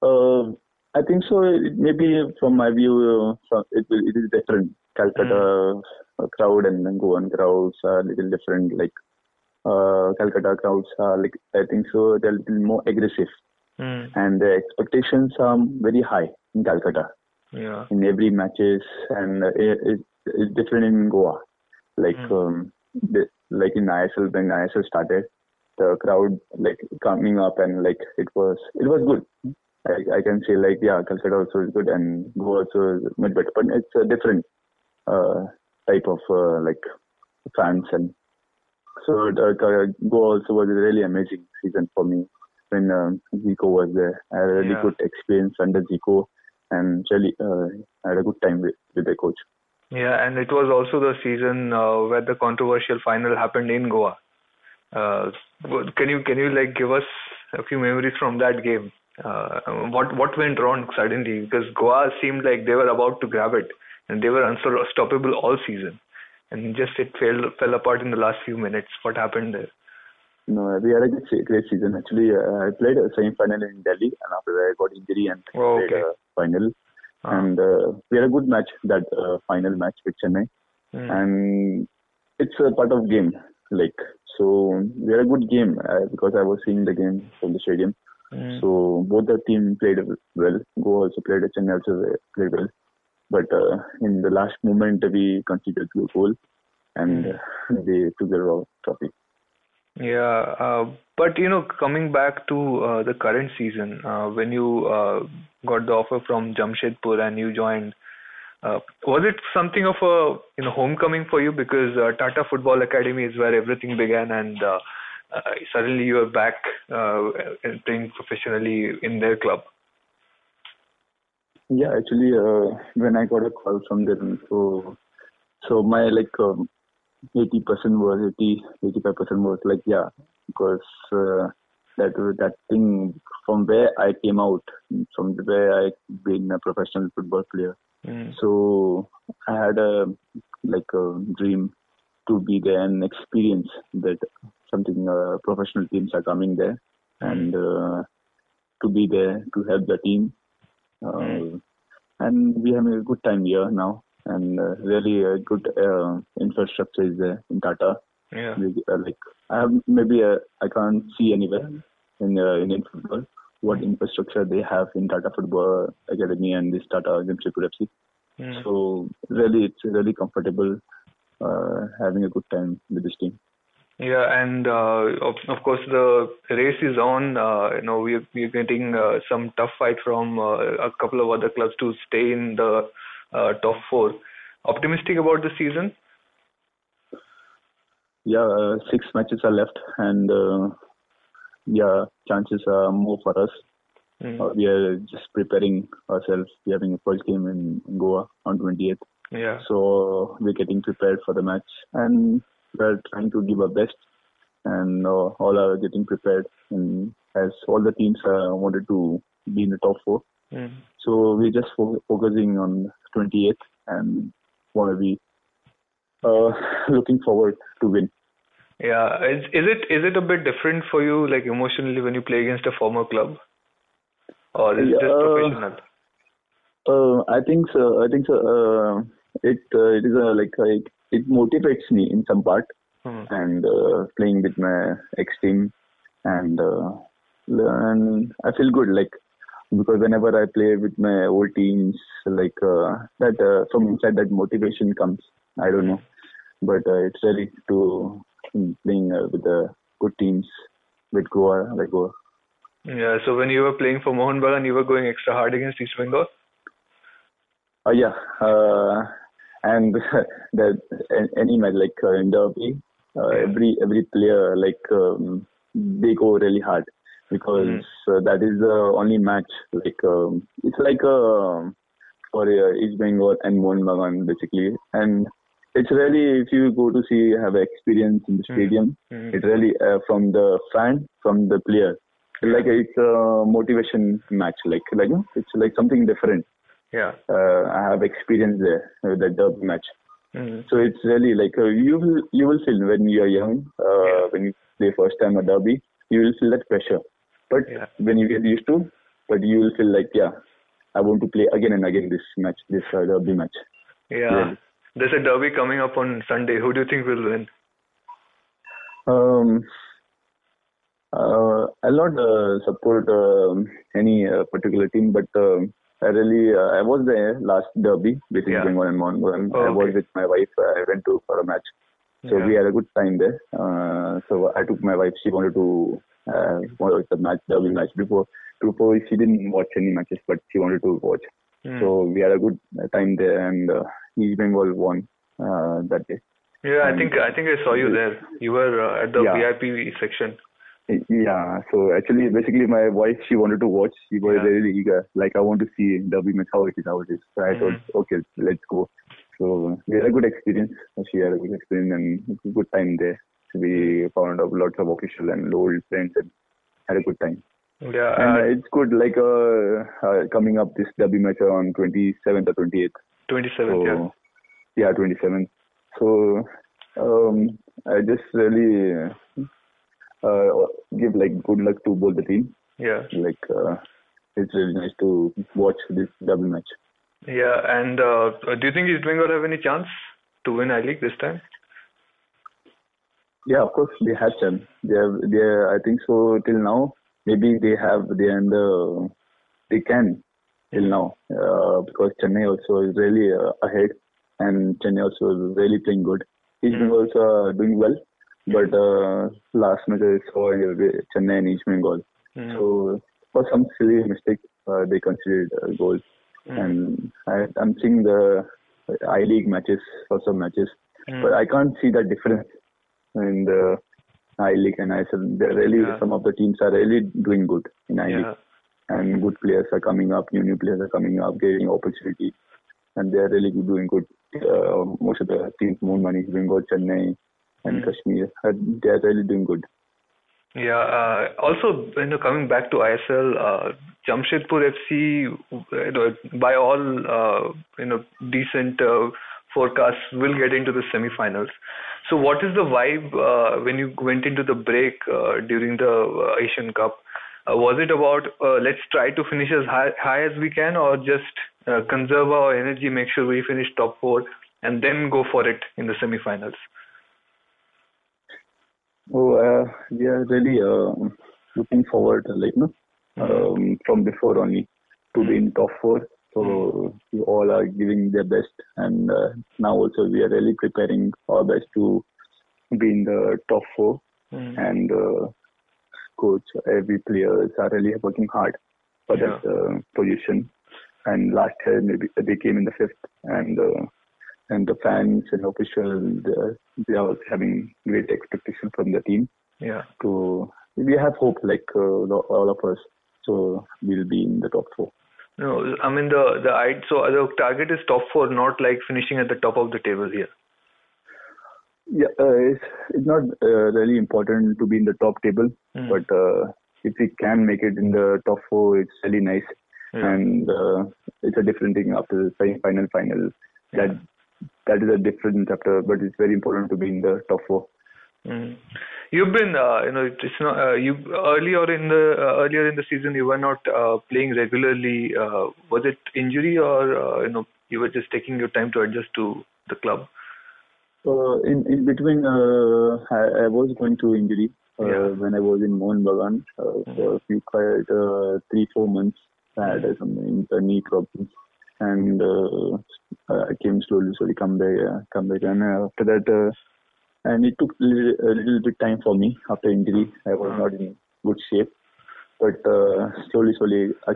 Uh, I think so. It maybe from my view, uh, it it is different. Calcutta uh, crowd and Goan crowds are a little different. Like uh, Calcutta crowds are like I think so. They're a little more aggressive, Mm. and the expectations are very high in Calcutta Yeah. in every matches, and uh, it, it, it's different in Goa. Like Mm. um, the, like in ISL when ISL started, the crowd like coming up and like it was it was good. I, I can say like yeah, Calcutta also is good and Goa also is much better, but it's a different uh, type of uh, like fans and so uh, Goa also was a really amazing season for me when um, Zico was there. I had a really Yeah. good experience under Zico and really uh, I had a good time with, with the coach. Yeah, and it was also the season uh, where the controversial final happened in Goa. Uh, can you can you like give us a few memories from that game? Uh, what what went wrong suddenly? Because Goa seemed like they were about to grab it, and they were unstoppable all season, and just it fell fell apart in the last few minutes. What happened there? No, we had a good, great season. Actually, uh, I played a semi-final in Delhi, and after that I got injury and Oh, played okay. a final. Ah. And uh, we had a good match, that uh, final match with Chennai. Hmm. And it's a part of game, like so. We had a good game uh, because I was seeing the game from the stadium. Hmm. So both the team played well. Goa also played, Chennai also played well. But uh, in the last moment, we conceded a goal, and uh, they took the raw trophy. Yeah, uh, but you know, coming back to uh, the current season, uh, when you uh, got the offer from Jamshedpur and you joined, uh, was it something of a you know homecoming for you because uh, Tata Football Academy is where everything began, and uh, uh, suddenly you are back uh, playing professionally in their club? Yeah, actually, uh, when I got a call from them, so so my like um, 80% was 80, 85% was like yeah, because uh, that that thing from where I came out, from where I been a professional football player. Mm. So I had a like a dream to be there and experience that something uh, professional teams are coming there and uh, to be there to help the team. Uh, and we have a good time here now and uh, really a good uh, infrastructure is there in Tata. Yeah. Uh, like I have maybe uh, I can't see anywhere in uh, Indian football what infrastructure they have in Tata Football Academy and this Tata Jamshedpur FC. Mm. So really, it's really comfortable uh, having a good time with this team. Yeah, and uh, of, of course the race is on. Uh, you know, we're we're getting uh, some tough fight from uh, a couple of other clubs to stay in the uh, top four. Optimistic about the season? Yeah, uh, six matches are left, and uh, yeah, chances are more for us. Mm. Uh, we are just preparing ourselves. We're having a first game in Goa on 28th. Yeah. So we're getting prepared for the match and we're trying to give our best and uh, all are getting prepared and as all the teams uh, wanted to be in the top four. Mm. So we're just fo- focusing on 28th and want to be uh, looking forward to win. Yeah. Is is it is it a bit different for you, like emotionally, when you play against a former club, or is it just professional? Uh, I think so. I think so. Uh, it uh, it is a, like uh, it, motivates me in some part. Hmm. and uh, playing with my ex team and uh, and I feel good like because whenever I play with my old teams like uh, that uh, from inside that motivation comes I don't know but uh, it's really to mm, playing uh, with the good teams with Goa like Goa Yeah. So when you were playing for Mohun Bagan, you were going extra hard against East Bengal. uh, yeah uh, and that an- any match like uh, in derby uh, every every player like um, they go really hard because uh, that is the only match like um, it's like uh, for uh, East Bengal and Mohun Bagan basically. And it's really if you go to see have experience in the stadium Mm. it really uh, from the fan from the player. Like it's a motivation match like like it's like something different Yeah. uh, I have experience there with the derby match Mm. so it's really like uh, you will you will feel when you are young, uh, Yeah. when you play first time a derby, you will feel that pressure. But Yeah. when you get used to, but you will feel like yeah, I want to play again and again this match, this uh, derby match. Yeah. Really. There's a derby coming up on Sunday. Who do you think will win? Um, uh, I'll not uh, support um any uh, particular team, but um, I really uh, I was there last derby with Yeah. And Bagan. Oh, I was okay. with my wife. I went to for a match. So Yeah. we had a good time there. Uh, so I took my wife. She wanted to uh, watch the match, derby match before. Before she didn't watch any matches, but she wanted to watch. Mm. So we had a good uh, time there, and uh, East Bengal won uh, that day. Yeah, I think I think I saw you there. You were uh, at the Yeah. VIP section. Yeah. So actually, basically, my wife she wanted to watch. She was Yeah. really eager. Like I want to see derby match how it is, how it is. So I Mhm. thought, okay, let's go. So we had a good experience. She had a good experience and it was a good time there. So we found out lots of official and old friends and had a good time. Yeah. And Uh, it's good. Like uh, uh, coming up this derby match on 27th or 28th. 27th. So, Yeah. yeah, 27th. So um, I just really uh, give like good luck to both the team. Yeah. Like uh, it's really nice to watch this double match. Yeah. And uh, do you think East Bengal have any chance to win I League this time? Yeah, of course they have chance. They have. They I think so till now. Maybe they have. They and the they can till now uh, because Chennai also is really uh, ahead and Chennai also is really playing good. East Mm. Bengal also are doing well, but uh, last match I saw uh, Chennai and East Bengal. Mm. So for some silly mistake, uh, they considered a goal. Mm. And I, I'm seeing the I League matches for some matches, Mm. but I can't see that difference in the I League and ISL. They're really Yeah. some of the teams are really doing good in I League, yeah. and good players are coming up, new new players are coming up, getting opportunity, and they're really doing good. Uh, most of the teams, Moon Money, good. Chennai and Mm. Kashmir, they're really doing good. Yeah. Uh, also, you know, coming back to ISL, uh, Jamshedpur FC, you know, by all uh, you know decent uh, forecasts, will get into the semi-finals. So, what is the vibe uh, when you went into the break uh, during the uh, Asian Cup? Was it about let's try to finish as high, high as we can, or just conserve our energy, make sure we finish top four, and then go for it in the semi-finals? Oh, uh, we are really uh, looking forward, like, no, um, from before only to be in top four. So we all are giving their best, and uh, now also we are really preparing our best to be in the top four. Mm. And uh, coach, every players are really working hard for that uh, position. And last year maybe they came in the fifth, and uh, and the fans and officials they, they are having great expectation from the team. Yeah. So we have hope, like uh, all of us. So we'll be in the top four. No, I mean the the I so the target is top four, not like finishing at the top of the table here. Yeah, uh, it's, it's not uh, really important to be in the top table, Mm. but uh, if we can make it in the top four, it's really nice. Yeah. And uh, it's a different thing after the semi-final, final. That that is a different chapter, but it's very important to be in the top four. Mm. You've been, uh, you know, it's not uh, you earlier in the uh, earlier in the season you were not uh, playing regularly. Uh, was it injury or uh, you know you were just taking your time to adjust to the club? Uh, in in between, uh, I, I was going through injury uh, Yeah. when I was in Mohun Bagan uh, for a few quite uh, three four months. I had uh, some in- knee problems, and uh, uh, I came slowly slowly come back uh, come back, and uh, after that, uh, and it took a little, a little bit time for me after injury. I was not in good shape, but uh, slowly slowly I,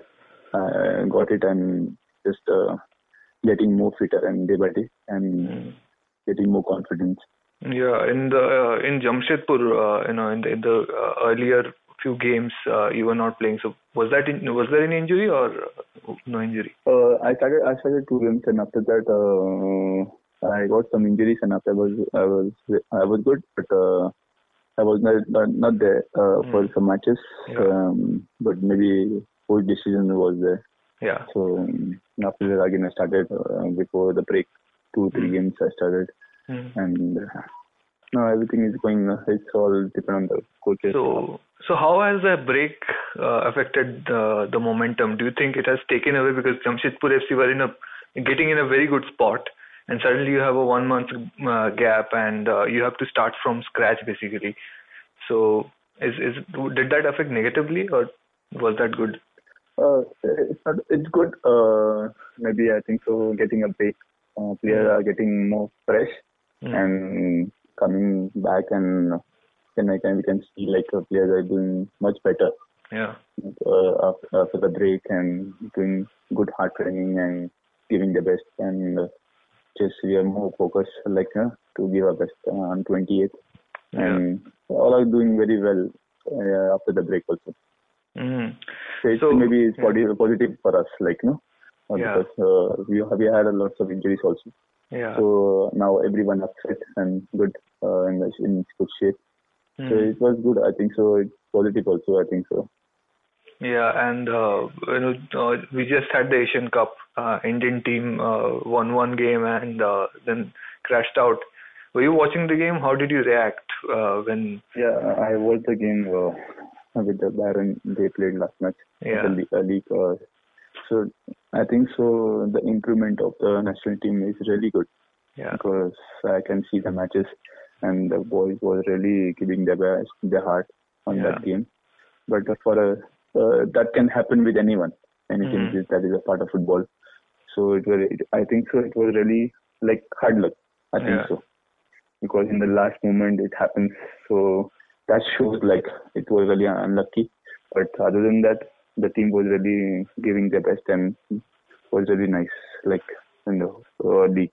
I got it and just uh, getting more fitter and day by day and getting more confidence. Yeah, in the uh, in Jamshedpur, uh, you know, in the, in the uh, earlier few games, uh, you were not playing. So was that in, was there any injury or uh, no injury? Uh, I started I started two games and after that uh, I got some injuries and after I was I was I was good but uh, I was not not, not there uh, for some matches Yeah. um, but maybe coach decision was there Yeah. so um, after that again I started uh, before the break two three games I started Mm. and uh, no everything is going uh, it's all depend on the coaches So, so how has the break uh, affected the the momentum? Do you think it has taken away because Jamshedpur FC were in a getting in a very good spot, and suddenly you have a one month uh, gap, and uh, you have to start from scratch basically. So, is is did that affect negatively, or was that good? Uh, it's not. It's good. Uh, maybe I think so. Getting a break, uh, players are getting more fresh Mm. and coming back, and then I can we can see like uh, players are doing much better Yeah. uh, after, after the break and doing good hard training and giving the best and uh, just we are more focused like uh, to give our best uh, on 28th and all are doing very well uh, after the break also. Mm. So, it's So- maybe it's positive, positive for us, like no, uh, Yeah. because uh, we have we had a lots of injuries also. Yeah. So now everyone fit and good uh, in, in good shape. So Mm. it was good. I think so. It's positive also. I think so. Yeah, and uh, you know, uh, we just had the Asian Cup. Uh, Indian team uh, won one game and uh, then crashed out. Were you watching the game? How did you react uh, when? Yeah, I watched the game uh, with the Bahrain. They played last match. Yeah. The uh, league. Uh, so I think so. The improvement of the national team is really good. Yeah. because I can see the matches and the boys were really giving their best, their heart on Yeah. that game. But for a uh, that can happen with anyone. Anything Mhm. is that is a part of football. So it was. It, I think so. It was really like hard luck. I think Yeah. so. because in the last moment it happens. So that shows like it was really unlucky. But other than that, the team was really giving their best and was really nice, like in the early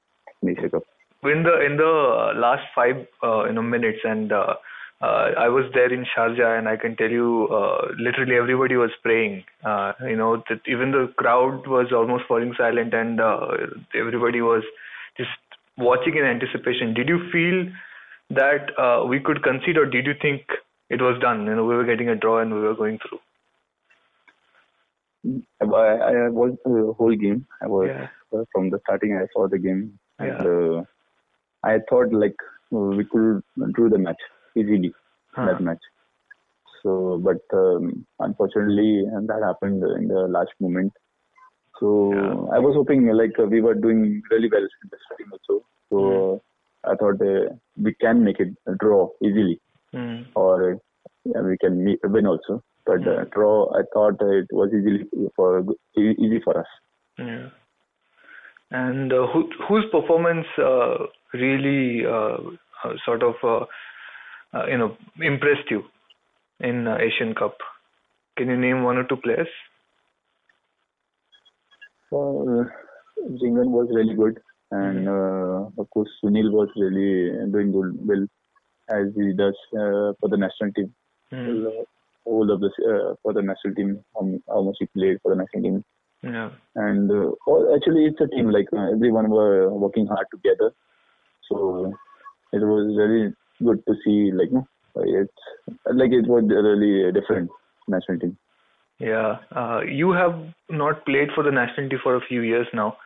Asia Cup. In the in the last five uh, you know minutes, and uh, uh, I was there in Sharjah, and I can tell you, uh, literally everybody was praying. Uh, you know, that even the crowd was almost falling silent, and uh, everybody was just watching in anticipation. Did you feel that uh, we could concede, or did you think it was done? You know, we were getting a draw and we were going through. I, I was the whole game. I was Yeah. from the starting. I saw the game, and uh, I thought like we could do the match easily. Huh. That match. So, but um, unfortunately, and that happened in the last moment. So Yeah. I was hoping like we were doing really well in the starting also. So Hmm. I thought uh, we can make it a draw easily Mm. or yeah, we can win also. But uh, draw, I thought it was easily for easy for us. Yeah. And uh, who, whose performance uh, really uh, uh, sort of uh, uh, you know impressed you in uh, Asian Cup? Can you name one or two players? Uh, Jhingan was really good, and uh, of course Sunil was really doing good, well as he does uh, for the national team. Mm. All of the uh, for the national team, um, almost he played for the national team. Yeah. and uh, all, actually it's a team like uh, everyone were working hard together so it was really good to see like no it's like it was really a different national team Yeah. Uh, you have not played for the national team for a few years now.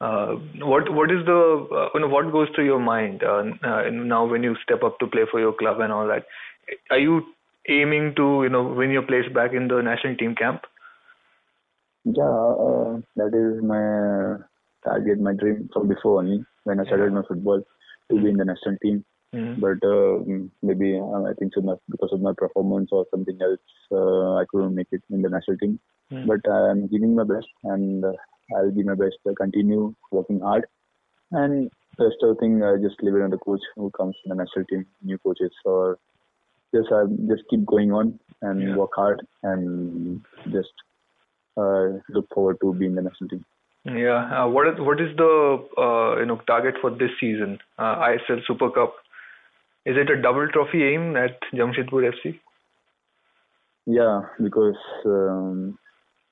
Uh, what what is the uh, you know what goes through your mind uh, uh, now when you step up to play for your club and all that? Are you aiming to you know win your place back in the national team camp? yeah uh, that is my target my dream from before only when i started my football to be in the national team Mm. but uh, maybe uh, i think so much because of my performance or something else uh, i couldn't make it in the national team Mm. but i'm giving my best and uh, i'll give my best to continue working hard and the rest of the thing i just leave it on the coach who comes in the national team new coaches or just i just keep going on and Yeah. work hard and just uh, look forward to being the national team Yeah. Uh, what is what is the uh, you know target for this season? Uh, ISL Super Cup. Is it a double trophy aim at Jamshedpur FC? Yeah, because um,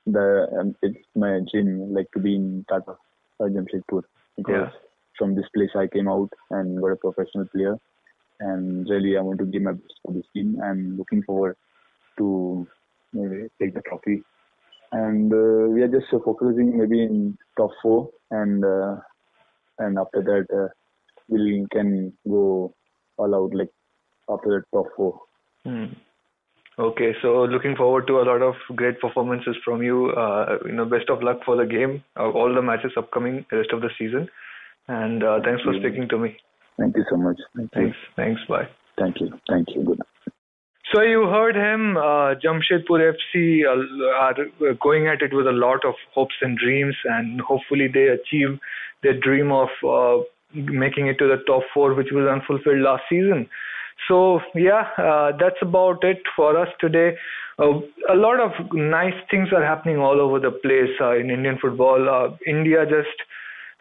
the um, it's my dream like to be in Tata or Jamshedpur because Yeah. from this place I came out and got a professional player and really I want to give my best for this team. I'm looking forward to maybe take the trophy and uh, we are just uh, focusing maybe in top four and uh, and after that uh, we can go all out like after the top four. Hmm. Okay, so looking forward to a lot of great performances from you. Uh, you know, best of luck for the game, uh, all the matches upcoming, rest of the season, and uh, thanks for speaking to me. Thank you so much. Thank you. Thanks, thanks, bye. Thank you. Thank you. Good. So you heard him. Uh, Jamshedpur FC uh, are going at it with a lot of hopes and dreams, and hopefully they achieve their dream of uh, making it to the top four, which was unfulfilled last season. So yeah, uh, that's about it for us today. Uh, a lot of nice things are happening all over the place uh, in Indian football. Uh, India just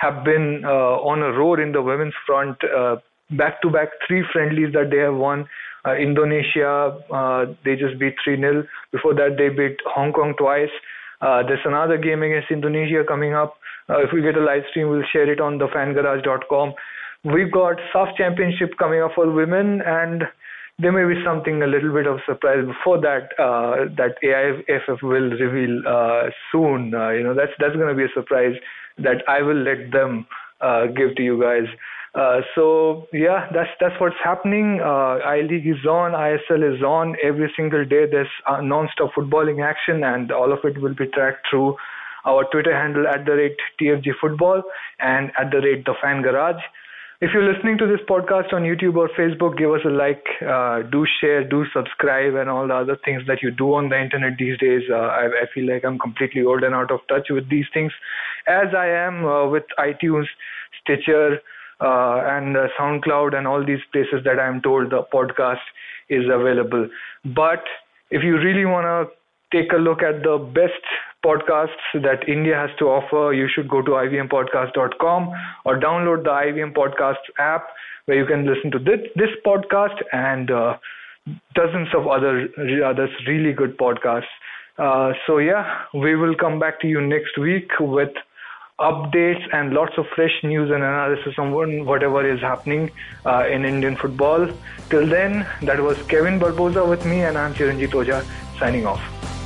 have been uh, on a roar in the women's front. Uh, back-to-back three friendlies that they have won. Uh, Indonesia, they just beat 3-0. Before that, they beat Hong Kong twice. There's another game against Indonesia coming up. If we get a live stream, we'll share it on thefangarage.com. We've got SAFF Championship coming up for women, and there may be something a little bit of surprise before that uh, that AIFF will reveal uh, soon. Uh, you know, that's that's going to be a surprise that I will let them uh, give to you guys. Uh, so yeah, that's that's what's happening. Uh, I League is on, ISL is on every single day. There's uh, non-stop footballing action, and all of it will be tracked through our Twitter handle at the rate TFG Football and at the rate The Fan Garage. If you're listening to this podcast on YouTube or Facebook, give us a like, uh, do share, do subscribe, and all the other things that you do on the internet these days. Uh, I, I feel like I'm completely old and out of touch with these things, as I am uh, with iTunes, Stitcher, uh, and uh, SoundCloud and all these places that I'm told the podcast is available. But if you really want to take a look at the best podcasts that India has to offer, you should go to ivmpodcast.com or download the IVM Podcasts app where you can listen to this, this podcast and uh, dozens of other others really good podcasts. Uh, so yeah, we will come back to you next week with updates and lots of fresh news and analysis on whatever is happening uh, in Indian football. Till then, that was Kevin Barboza with me, and I'm Chiranjit Ojha signing off.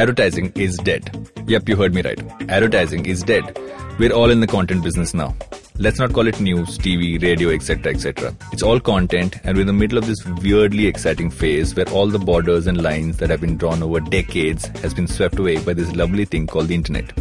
Advertising is dead. Yep, you heard me right. Advertising is dead. We're all in the content business now. Let's not call it news, TV, radio, etc., etc. It's all content, and we're in the middle of this weirdly exciting phase where all the borders and lines that have been drawn over decades has been swept away by this lovely thing called the internet.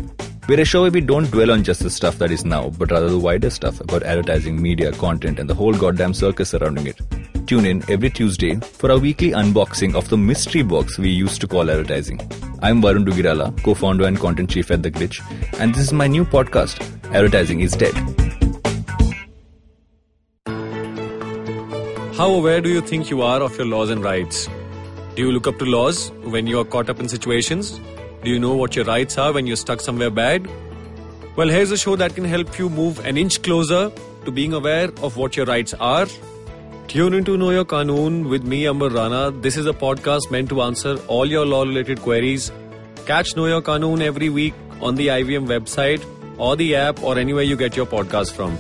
We're a show where we don't dwell on just the stuff that is now, but rather the wider stuff about advertising, media, content, and the whole goddamn circus surrounding it. Tune in every Tuesday for our weekly unboxing of the mystery box we used to call advertising. I'm Varun Duggirala, co-founder and content chief at The Glitch, and this is my new podcast, Advertising is Dead. How aware do you think you are of your laws and rights? Do you look up to laws when you are caught up in situations? Do you know what your rights are when you're stuck somewhere bad? Well, here's a show that can help you move an inch closer to being aware of what your rights are Tune into Know Your Kanoon with me, Amber Rana. This is a podcast meant to answer all your law related queries. Catch Know Your Kanoon every week on the IVM website or the app or anywhere you get your podcast from.